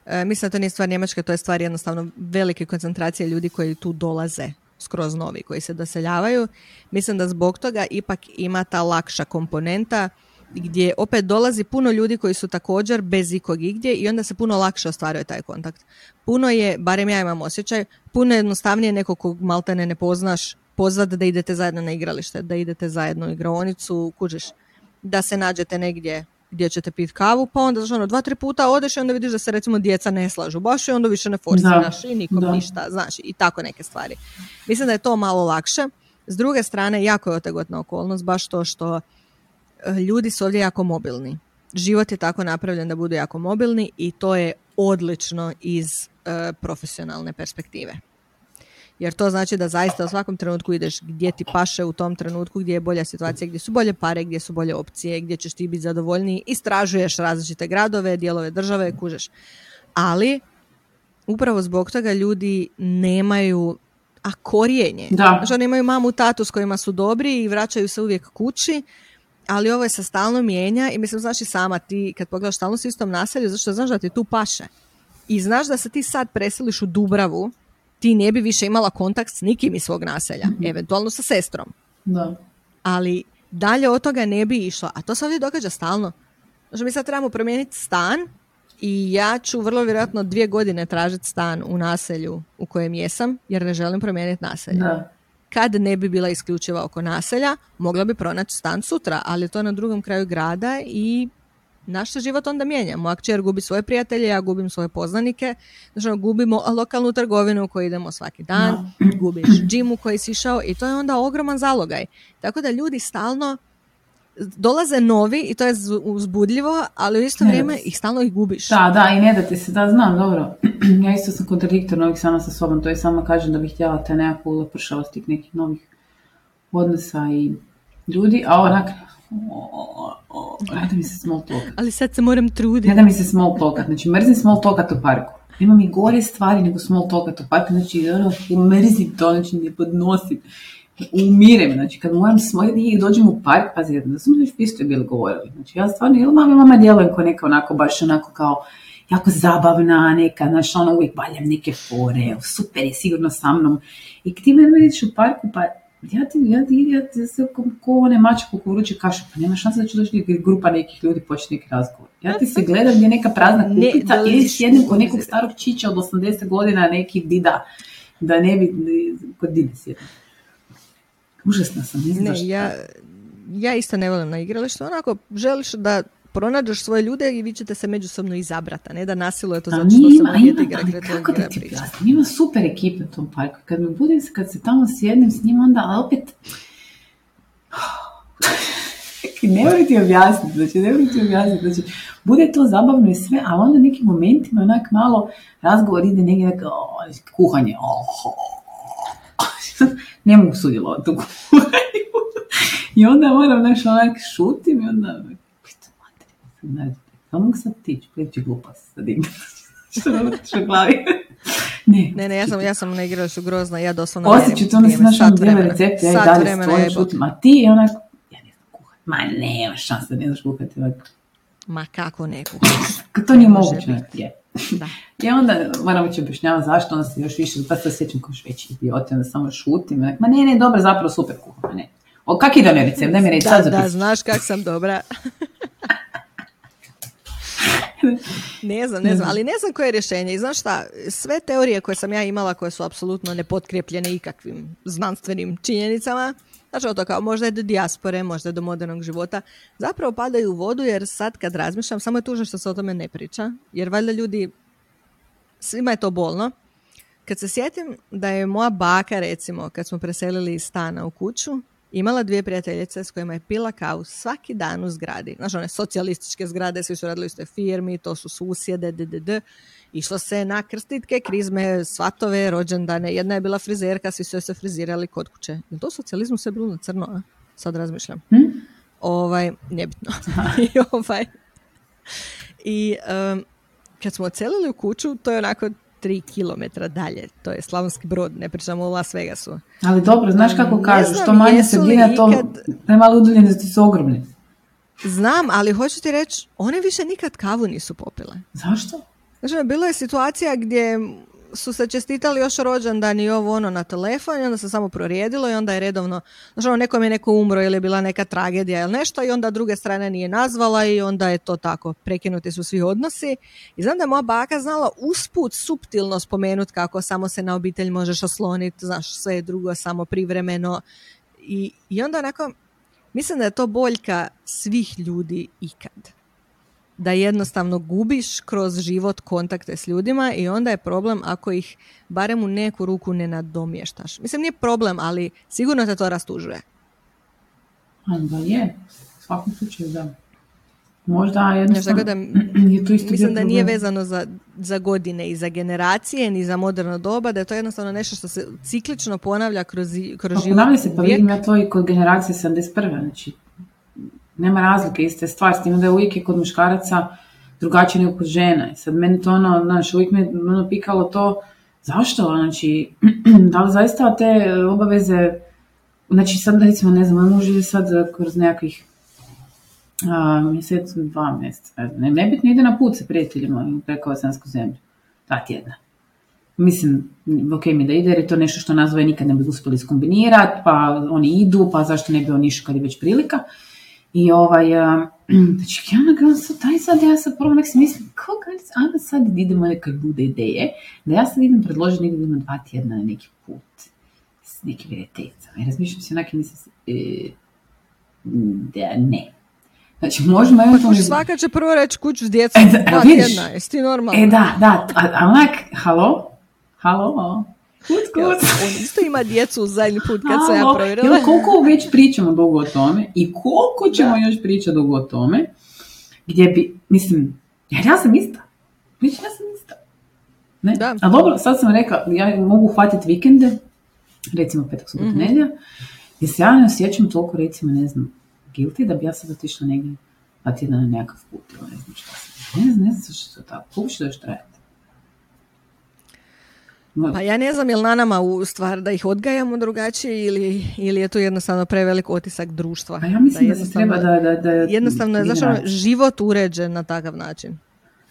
Speaker 2: E, mislim da to nije stvar Njemačke, to je stvar jednostavno velike koncentracije ljudi koji tu dolaze skroz novi, koji se doseljavaju. Mislim da zbog toga ipak ima ta lakša komponenta gdje opet dolazi puno ljudi koji su također bez ikog igdje i onda se puno lakše ostvaruje taj kontakt. Puno je, barem ja imam osjećaj, puno jednostavnije nekog kog maltene ne poznaš pozvati da idete zajedno na igralište, da idete zajedno u igraonicu, kužiš, da se nađete negdje gdje ćete piti kavu, pa onda znaš, ono, dva, tri puta odeš i onda vidiš da se recimo djeca ne slažu baš i onda više ne forsiraš i nikom ništa, znaš, i tako neke stvari. Mislim da je to malo lakše. S druge strane, jako je otegotna okolnost, baš to što eh, ljudi su ovdje jako mobilni. Život je tako napravljen da budu jako mobilni i to je odlično iz eh, profesionalne perspektive jer to znači da zaista u svakom trenutku ideš gdje ti paše u tom trenutku, gdje je bolja situacija, gdje su bolje pare, gdje su bolje opcije, gdje ćeš ti biti zadovoljniji, istražuješ različite gradove, dijelove države, kužeš. Ali, upravo zbog toga ljudi nemaju a korijenje. Da. Znači, nemaju mamu, tatu s kojima su dobri i vraćaju se uvijek kući, ali ovo je se stalno mijenja i mislim, znači sama ti, kad pogledaš stalno s istom naselju, zašto znaš da ti tu paše. I znaš da se ti sad preseliš u Dubravu, ti ne bi više imala kontakt s nikim iz svog naselja, mm eventualno sa sestrom.
Speaker 1: Da.
Speaker 2: Ali dalje od toga ne bi išla, a to se ovdje događa stalno. Znači mi sad trebamo promijeniti stan i ja ću vrlo vjerojatno dvije godine tražiti stan u naselju u kojem jesam, jer ne želim promijeniti naselje. Da. Kad ne bi bila isključiva oko naselja, mogla bi pronaći stan sutra, ali to na drugom kraju grada i naš se život onda mijenja. Moja kćer gubi svoje prijatelje, ja gubim svoje poznanike, znači gubimo lokalnu trgovinu u kojoj idemo svaki dan, no. gubiš džim u koji si išao i to je onda ogroman zalogaj. Tako da ljudi stalno dolaze novi i to je uzbudljivo, ali u isto vrijeme ih stalno ih gubiš.
Speaker 1: Da, da, i ne da ti se, da, znam, dobro. ja isto sam kontradiktorna ovih sama sa sobom, to je samo kažem da bih htjela te nekakvu ulepršavost tih nekih novih odnosa i ljudi, a onak, ne da mi se small talk.
Speaker 2: Ali sad se moram truditi.
Speaker 1: Ne da mi se small talk. Znači, mrzim small talkat u parku. Imam i gore stvari nego small talkat u parku. Znači, ono, mrzim to, znači, ne podnosim. Umirem, znači, kad moram smoj i dođem u park, pazi, da sam već isto bili govorili. Znači, ja stvarno, ili mama, mama djelujem kao neka onako, baš onako kao, jako zabavna, neka, znaš, ono, uvijek baljam neke fore, super je sigurno sa mnom. I ti me vidiš u parku, pa ja ti, ja ti, ja ti se ko, ko one mače kaše, pa nema šanse da će doći grupa nekih ljudi počne neki razgovor. Ja ti se gledam gdje neka prazna kupica ne, ili sjednem kod nekog starog čića od 80 godina neki dida, da ne bi kod dide sjednem. Užasna sam, ne znam
Speaker 2: ne, ja, ja isto ne volim na igralištu, onako želiš da pronađeš svoje ljude i vi ćete se međusobno izabrati, ne da nasiluje to zato što se mogu igra.
Speaker 1: Ali kako da ti Ima super ekipe u tom parku. Kad me budem, kad se tamo sjednem s njim, onda, ali opet... ne moram ti objasniti, znači ne moram ti objasniti, znači bude to zabavno i sve, ali onda nekim momentima onak malo razgovor ide negdje kuhanje, oh, ne mogu sudjelovati u kuhanju. I onda moram nešto onak šutim i onda ne, ne mogu sad tići, prijeći glupost sad Što u glavi.
Speaker 2: Ne, ne, ne, ja sam, ja sam na igralištu grozna, ja doslovno
Speaker 1: Osjeću to, da se našao djela recepte, ja i dalje stvojim šutim, a ti je onak, ja ne znam kuhati, ma nema šanse da ne znaš kuhati.
Speaker 2: Ma kako ne kuhati?
Speaker 1: to nije moguće, je. Da. I onda moram će objašnjavati zašto, onda se još više, pa se osjećam kao veći idiot, onda samo šutim, ma ne, ne, dobro, zapravo super kuham, ne. O, kak ide mi recept, daj mi reći sad
Speaker 2: Da, znaš kak sam dobra. ne znam, ne znam, ali ne znam koje je rješenje. I znaš šta, sve teorije koje sam ja imala, koje su apsolutno nepotkrepljene ikakvim znanstvenim činjenicama, znači to kao možda je do dijaspore, možda je do modernog života, zapravo padaju u vodu jer sad kad razmišljam, samo je tužno što se o tome ne priča, jer valjda ljudi, svima je to bolno. Kad se sjetim da je moja baka, recimo, kad smo preselili iz stana u kuću, imala dvije prijateljice s kojima je pila kavu svaki dan u zgradi. Znači one socijalističke zgrade, svi su radili u istoj firmi, to su susjede, ddd. Išlo se na krstitke, krizme, svatove, rođendane. Jedna je bila frizerka, svi su se frizirali kod kuće. Je to socijalizmu sve bilo na crno? A? Sad razmišljam.
Speaker 1: Hm?
Speaker 2: Ovaj, nebitno. I, ovaj, i kad smo ocelili u kuću, to je onako tri kilometra dalje. To je Slavonski brod, ne pričamo o Las Vegasu.
Speaker 1: Ali dobro, znaš kako kažu, što manje se blina, to najmalo udaljenosti su ogromni.
Speaker 2: Znam, ali hoću ti reći, one više nikad kavu nisu popile.
Speaker 1: Zašto?
Speaker 2: Znači, bila je situacija gdje su se čestitali još rođendan i ovo ono na telefon i onda se samo prorijedilo i onda je redovno, znači ono, nekom je neko umro ili je bila neka tragedija ili nešto i onda druge strane nije nazvala i onda je to tako, prekinuti su svi odnosi. I znam da je moja baka znala usput suptilno spomenuti kako samo se na obitelj možeš osloniti, znaš, sve je drugo samo privremeno. I, i onda onako, mislim da je to boljka svih ljudi ikad da jednostavno gubiš kroz život kontakte s ljudima i onda je problem ako ih barem u neku ruku ne nadomještaš. Mislim, nije problem, ali sigurno te to rastužuje.
Speaker 1: Da je, u svakom slučaju da. Možda jednostavno da, je to isto
Speaker 2: Mislim da nije vezano za, za godine i za generacije, ni za moderno doba, da je to jednostavno nešto što se ciklično ponavlja kroz, kroz pa, život.
Speaker 1: Ponavlja se, pa vidim ja to i kod generacije 71. Znači, nema razlike, iste stvar, s tim da je uvijek je kod muškaraca drugačije nego kod žena. Sad meni to ono, znaš, uvijek me ono pikalo to, zašto, znači, da li zaista te obaveze, znači sad recimo, ne znam, muž je sad kroz nekakvih mjesec, dva mjeseca, ne, nebitno ide na put sa prijateljima preko Osansku zemlju, dva tjedna. Mislim, ok mi da ide jer je to nešto što nazove nikad ne bi uspjeli skombinirati, pa oni idu, pa zašto ne bi on išao kad je već prilika. I ovaj, znači ja na gledam sad, daj sad ja sad prvo nek si mislim, kako ajde sad idemo nekak bude ideje, da ja sad idem predložiti negdje idemo dva tjedna na neki put s nekim vjeretecama. I razmišljam se onak i mislim, e, da ne. Znači, možemo
Speaker 2: eventualno... Pa svaka će prvo reći kuću s djecom, e, da, dva tjedna, jesi ti normalno?
Speaker 1: E da, da, a, a onak, halo, halo,
Speaker 2: Kut, on isto ima djecu zadnji put kad se ja provjerila.
Speaker 1: koliko već pričamo dugo o tome i koliko ćemo još pričati dugo o tome, gdje bi, mislim, jer ja sam ista. Znači, ja sam ista. Ne? Da. A dobro, sad sam rekla, ja mogu hvatiti vikende, recimo petak, subot, mm-hmm. nedjelja, jer se ja ne osjećam toliko, recimo, ne znam, guilty, da bi ja sad otišla negdje pa tjedan na nekakav put, ne znam šta sam. Ne znam, ne znam što tako. Koliko će još trajati?
Speaker 2: Pa ja ne znam je li na nama u stvar da ih odgajamo drugačije ili, ili je to jednostavno prevelik otisak društva.
Speaker 1: Pa ja mislim da, da se treba da... da, da
Speaker 2: jednostavno je znači, život uređen na takav način.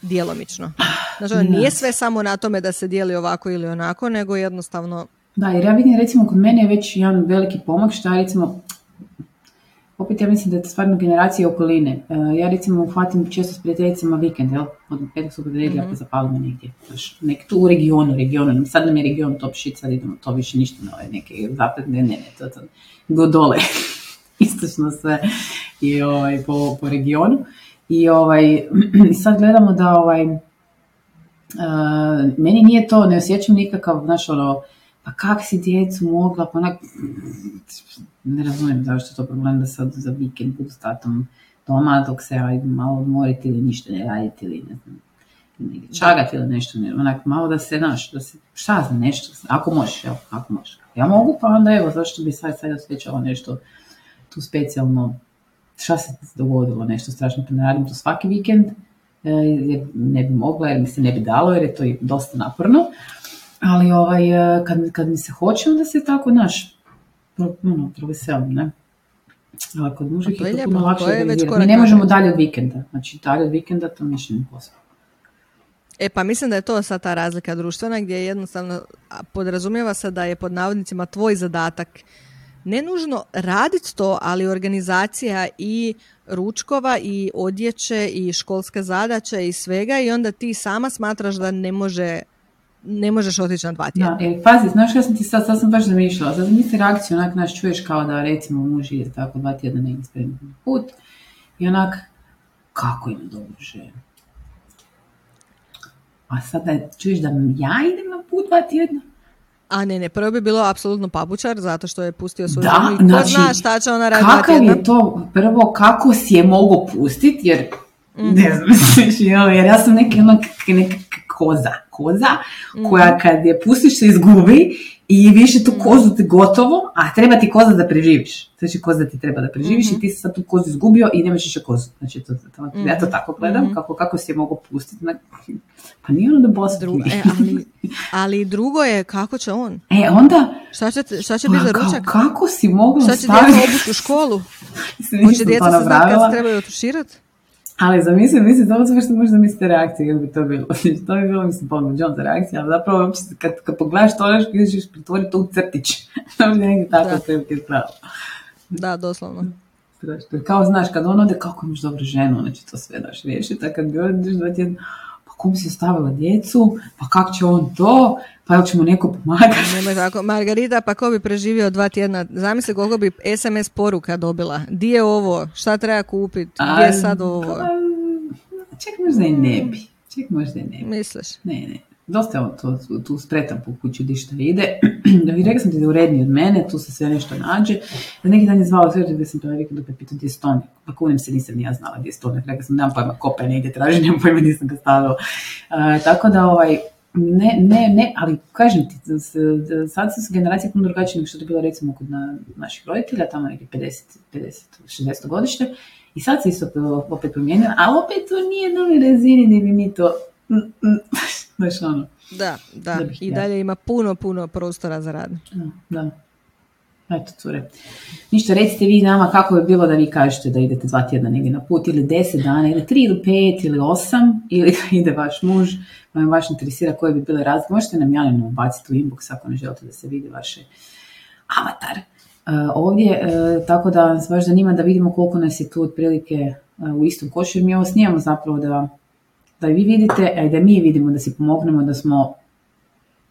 Speaker 2: Djelomično. Znači, ono, nije sve samo na tome da se dijeli ovako ili onako, nego jednostavno...
Speaker 1: Da, jer ja vidim recimo kod mene je već jedan veliki pomak što ja recimo opet ja mislim da je to stvarno generacija okoline. E, ja recimo uhvatim često s prijateljicama vikend, jel? Od petak su nedjelja mm-hmm. zapalimo negdje. Nek tu u regionu, regionu. Sad nam je region top shit, sad idemo to više ništa na ove neke zapadne, ne, ne, to, to, go dole. Istočno sve i ovaj, po, po regionu. I ovaj, sad gledamo da ovaj, uh, meni nije to, ne osjećam nikakav, znaš, ono, pa kak si djecu mogla, pa onak, ne razumijem zašto je to problem da sad za vikend budu s tatom doma dok se ja malo odmoriti ili ništa ne raditi ili ne znam, čagati ili nešto, ne, onak malo da se, znaš, da se, šta za nešto, ako možeš, evo, ako možeš. Ja mogu, pa onda evo, zašto bi sad, sad osjećala nešto tu specijalno, šta se dogodilo, nešto strašno, pa ne radim to svaki vikend, e, jer ne bi mogla, jer mi se ne bi dalo, jer je to dosta naporno, ali ovaj, e, kad, kad mi se hoće, onda se tako, znaš, ono, proveselim, ne? Ali kod mužih je to puno lakše Mi ne možemo dalje od vikenda. Znači, dalje od vikenda to više ne
Speaker 2: E pa mislim da je to sad ta razlika društvena gdje jednostavno podrazumijeva se da je pod navodnicima tvoj zadatak ne nužno raditi to, ali organizacija i ručkova i odjeće i školska zadaća i svega i onda ti sama smatraš da ne može ne možeš otići na dva tjedna.
Speaker 1: Da, e, pazi, znaš ja sam ti sad, sad sam baš zamišljala, sad misli reakciju, onak, naš čuješ kao da recimo muž je tako dva tjedna negdje spremni put i onak, kako ima dobru ženu. A sada čuješ da ja idem na put dva tjedna?
Speaker 2: A ne, ne, prvo bi bilo apsolutno papučar, zato što je pustio svoju
Speaker 1: Da,
Speaker 2: ženu i ko
Speaker 1: znači,
Speaker 2: zna šta će ona raditi
Speaker 1: Kakav je to, prvo, kako si je mogo pustit, jer,
Speaker 2: Mhm.
Speaker 1: ne znam, jer ja sam neki onak, neka koza, koza,
Speaker 2: Mhm.
Speaker 1: koja kad je pustiš se izgubi i više tu kozu ti gotovo, a treba ti koza da preživiš. Znači koza ti treba da preživiš
Speaker 2: Mhm.
Speaker 1: i ti si sad tu kozu izgubio i nemaš više kozu. Znači, to, to- ja to
Speaker 2: Mhm.
Speaker 1: tako gledam, kako, kako si je mogo pustiti. Pa nije ono da bosa
Speaker 2: Dru- e, ali, ali drugo je kako će on.
Speaker 1: E, onda,
Speaker 2: Šta će, šta će
Speaker 1: pa,
Speaker 2: biti za
Speaker 1: kao,
Speaker 2: ručak?
Speaker 1: kako si mogla
Speaker 2: Šta će
Speaker 1: staviti...
Speaker 2: djeca obući u školu? Hoće
Speaker 1: to
Speaker 2: djeca se znati kad se trebaju otuširati?
Speaker 1: Ali zamisli, mislim, to sve što možeš zamisliti reakcije kako bi to bilo. To bi bilo, mislim, pomno John za reakcija, ali zapravo uopće se kad, kad pogledaš to, nešto ideš pretvoriti to u crtić. to bi negdje tako
Speaker 2: Da.
Speaker 1: izgledalo.
Speaker 2: Da, doslovno.
Speaker 1: Kao znaš, kad on ode, kako imaš dobru ženu, znači to sve daš riješiti, a kad bi odeš tjedna, pa kom si ostavila djecu, pa kak će on to, pa jel će mu neko pomagati.
Speaker 2: Nemoj tako. Margarita, pa ko bi preživio dva tjedna? Zamisli koliko bi SMS poruka dobila. Di je ovo? Šta treba kupiti? Gdje je sad ovo?
Speaker 1: Pa, Ček možda i ne bi. Ček možda i ne bi.
Speaker 2: Misliš?
Speaker 1: Ne, ne. Dosta on to, tu, spretan po kući di šta ide. da bi rekla sam ti da je uredniji od mene, tu se sve nešto nađe. Da neki dan je zvao sve gdje sam to vikend opet pitao gdje je stonek. Pa kunim se nisam ni ja znala gdje je stonek. Rekla sam, nemam pojma, kopa je negdje traži, nemam pojma, nisam ga stavila. E, tako da, ovaj, ne, ne, ne, ali kažem ti, sad su generacije puno drugačije nego što je to bilo recimo kod na, naših roditelja, tamo neki 50, 50, 60 godište. I sad se isto opet promijenilo, ali opet to nije na ovoj razini gdje bi mi to, znaš ono,
Speaker 2: Da, da.
Speaker 1: Da bih
Speaker 2: I
Speaker 1: ja.
Speaker 2: dalje ima puno, puno prostora za rad.
Speaker 1: da, da. Eto, cure. Ništa, recite vi nama kako je bilo da vi kažete da idete dva tjedna negdje na put, ili deset dana, ili tri, ili pet, ili osam, ili ide vaš muž, me baš interesira koje bi bile razlike. Možete nam javno ubaciti u inbox ako ne želite da se vidi vaše avatar. E, ovdje, e, tako da nas baš zanima da vidimo koliko nas je tu otprilike e, u istom košu, jer mi ovo snimamo zapravo da, da vi vidite, a i da mi vidimo, da si pomognemo, da smo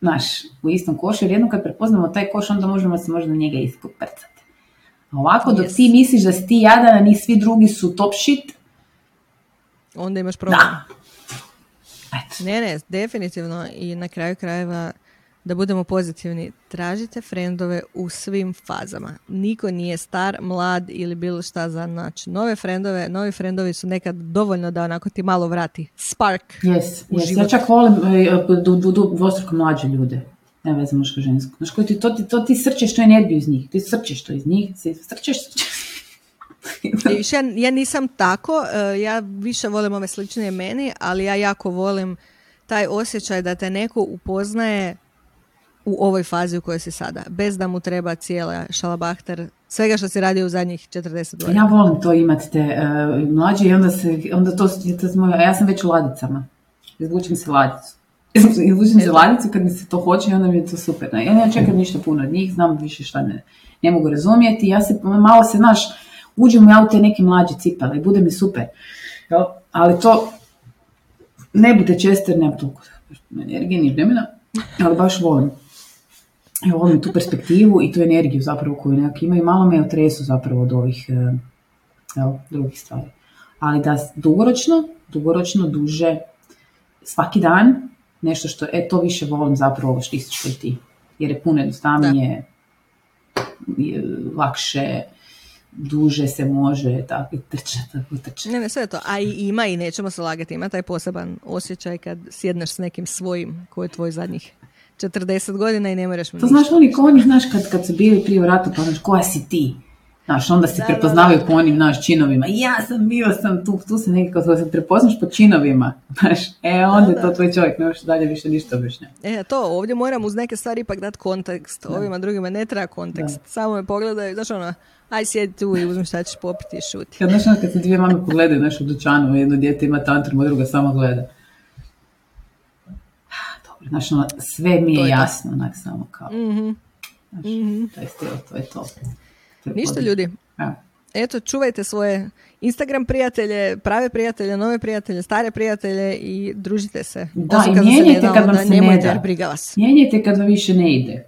Speaker 1: naš, u istom košu, jer jednom kad prepoznamo taj koš, onda možemo se možda njega ispoprcati. A ovako, dok
Speaker 2: Yes.
Speaker 1: ti misliš da si ti jadan, a ni svi drugi su top shit,
Speaker 2: Onda imaš problem.
Speaker 1: da.
Speaker 2: Ne, ne, definitivno. I na kraju krajeva, da budemo pozitivni, tražite frendove u svim fazama. Niko nije star, mlad ili bilo šta za naći nove frendove. Novi frendovi su nekad dovoljno da onako ti malo vrati spark.
Speaker 1: Yes, yes. Ja čak volim e, du, dvostruko mlađe ljude. Ne veze muško žensko. Znaš koji ti, to, ti, to ti srčeš tu energiju iz njih. Ti srčeš to iz njih. Srčeš, srčeš.
Speaker 2: Ja, ja nisam tako, e, ja više volim ove sličnije meni, ali ja jako volim taj osjećaj da te neko upoznaje u ovoj fazi u kojoj si sada, bez da mu treba cijela šalabahter svega što si radio u zadnjih 40 godina.
Speaker 1: Ja volim to imati te e, mlađe i onda se, onda to, to, a ja sam već u ladicama. Izvučem se ladicu. Izvučem se ladicu kad mi se to hoće i onda mi je to super. Ja ne čekam ništa puno od njih, znam više šta ne, ne mogu razumjeti. Ja se malo se, znaš, uđem ja u te neke mlađe cipele i bude mi super. Jel? Ali to ne bude često jer nemam toliko energije ni vremena, ali baš volim. Evo, volim tu perspektivu i tu energiju zapravo koju nekako imaju. Malo me otresu zapravo od ovih evo, drugih stvari. Ali da dugoročno, dugoročno, duže, svaki dan, nešto što, e, to više volim zapravo ovo što isto što i ti. Jer je puno jednostavnije, je lakše, duže se može, tako i trče, tako trče.
Speaker 2: Ne, ne, sve je to. A i ima i nećemo se lagati, ima taj poseban osjećaj kad sjedneš s nekim svojim koji je tvoj zadnjih 40 godina i ne moraš mu
Speaker 1: To znaš oni ko oni, znaš, kad, kad su bili prije u ratu, pa znaš, koja si ti? Znaš, onda se
Speaker 2: Da, da,
Speaker 1: prepoznavaju po onim, naš činovima. Ja sam bio sam tu, tu se nekako, se prepoznaš po činovima. Znaš, e, onda je to tvoj čovjek, ne možeš dalje više ništa objašnjati.
Speaker 2: E, to, ovdje moram uz neke stvari ipak dati kontekst. Ovima drugima ne treba kontekst. Samo me pogledaju, znaš ono, aj sjedi tu i uzmi šta ćeš popiti i šuti.
Speaker 1: Kad, znaš, ono, kad se dvije mame pogledaju, znaš, u dućanu, jedno dijete ima tantrum, a druga samo gleda. Znaš, ono, sve mi je,
Speaker 2: je
Speaker 1: jasno, onak, samo kao,
Speaker 2: Mhm.
Speaker 1: znaš,
Speaker 2: Mhm.
Speaker 1: to je stil, to je to. To je
Speaker 2: Ništa ljudi,
Speaker 1: Evo.
Speaker 2: eto, čuvajte svoje Instagram prijatelje, prave prijatelje, nove prijatelje, stare prijatelje i družite se.
Speaker 1: Da, i mijenjajte kad vam se ne da.
Speaker 2: Briga vas.
Speaker 1: Mijenjajte kad vam više ne ide.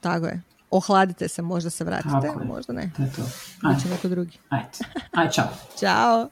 Speaker 2: Tako je. Ohladite se, možda se vratite, možda ne.
Speaker 1: To je to.
Speaker 2: neko drugi.
Speaker 1: Ajde. Aj, čao.
Speaker 2: Ćao.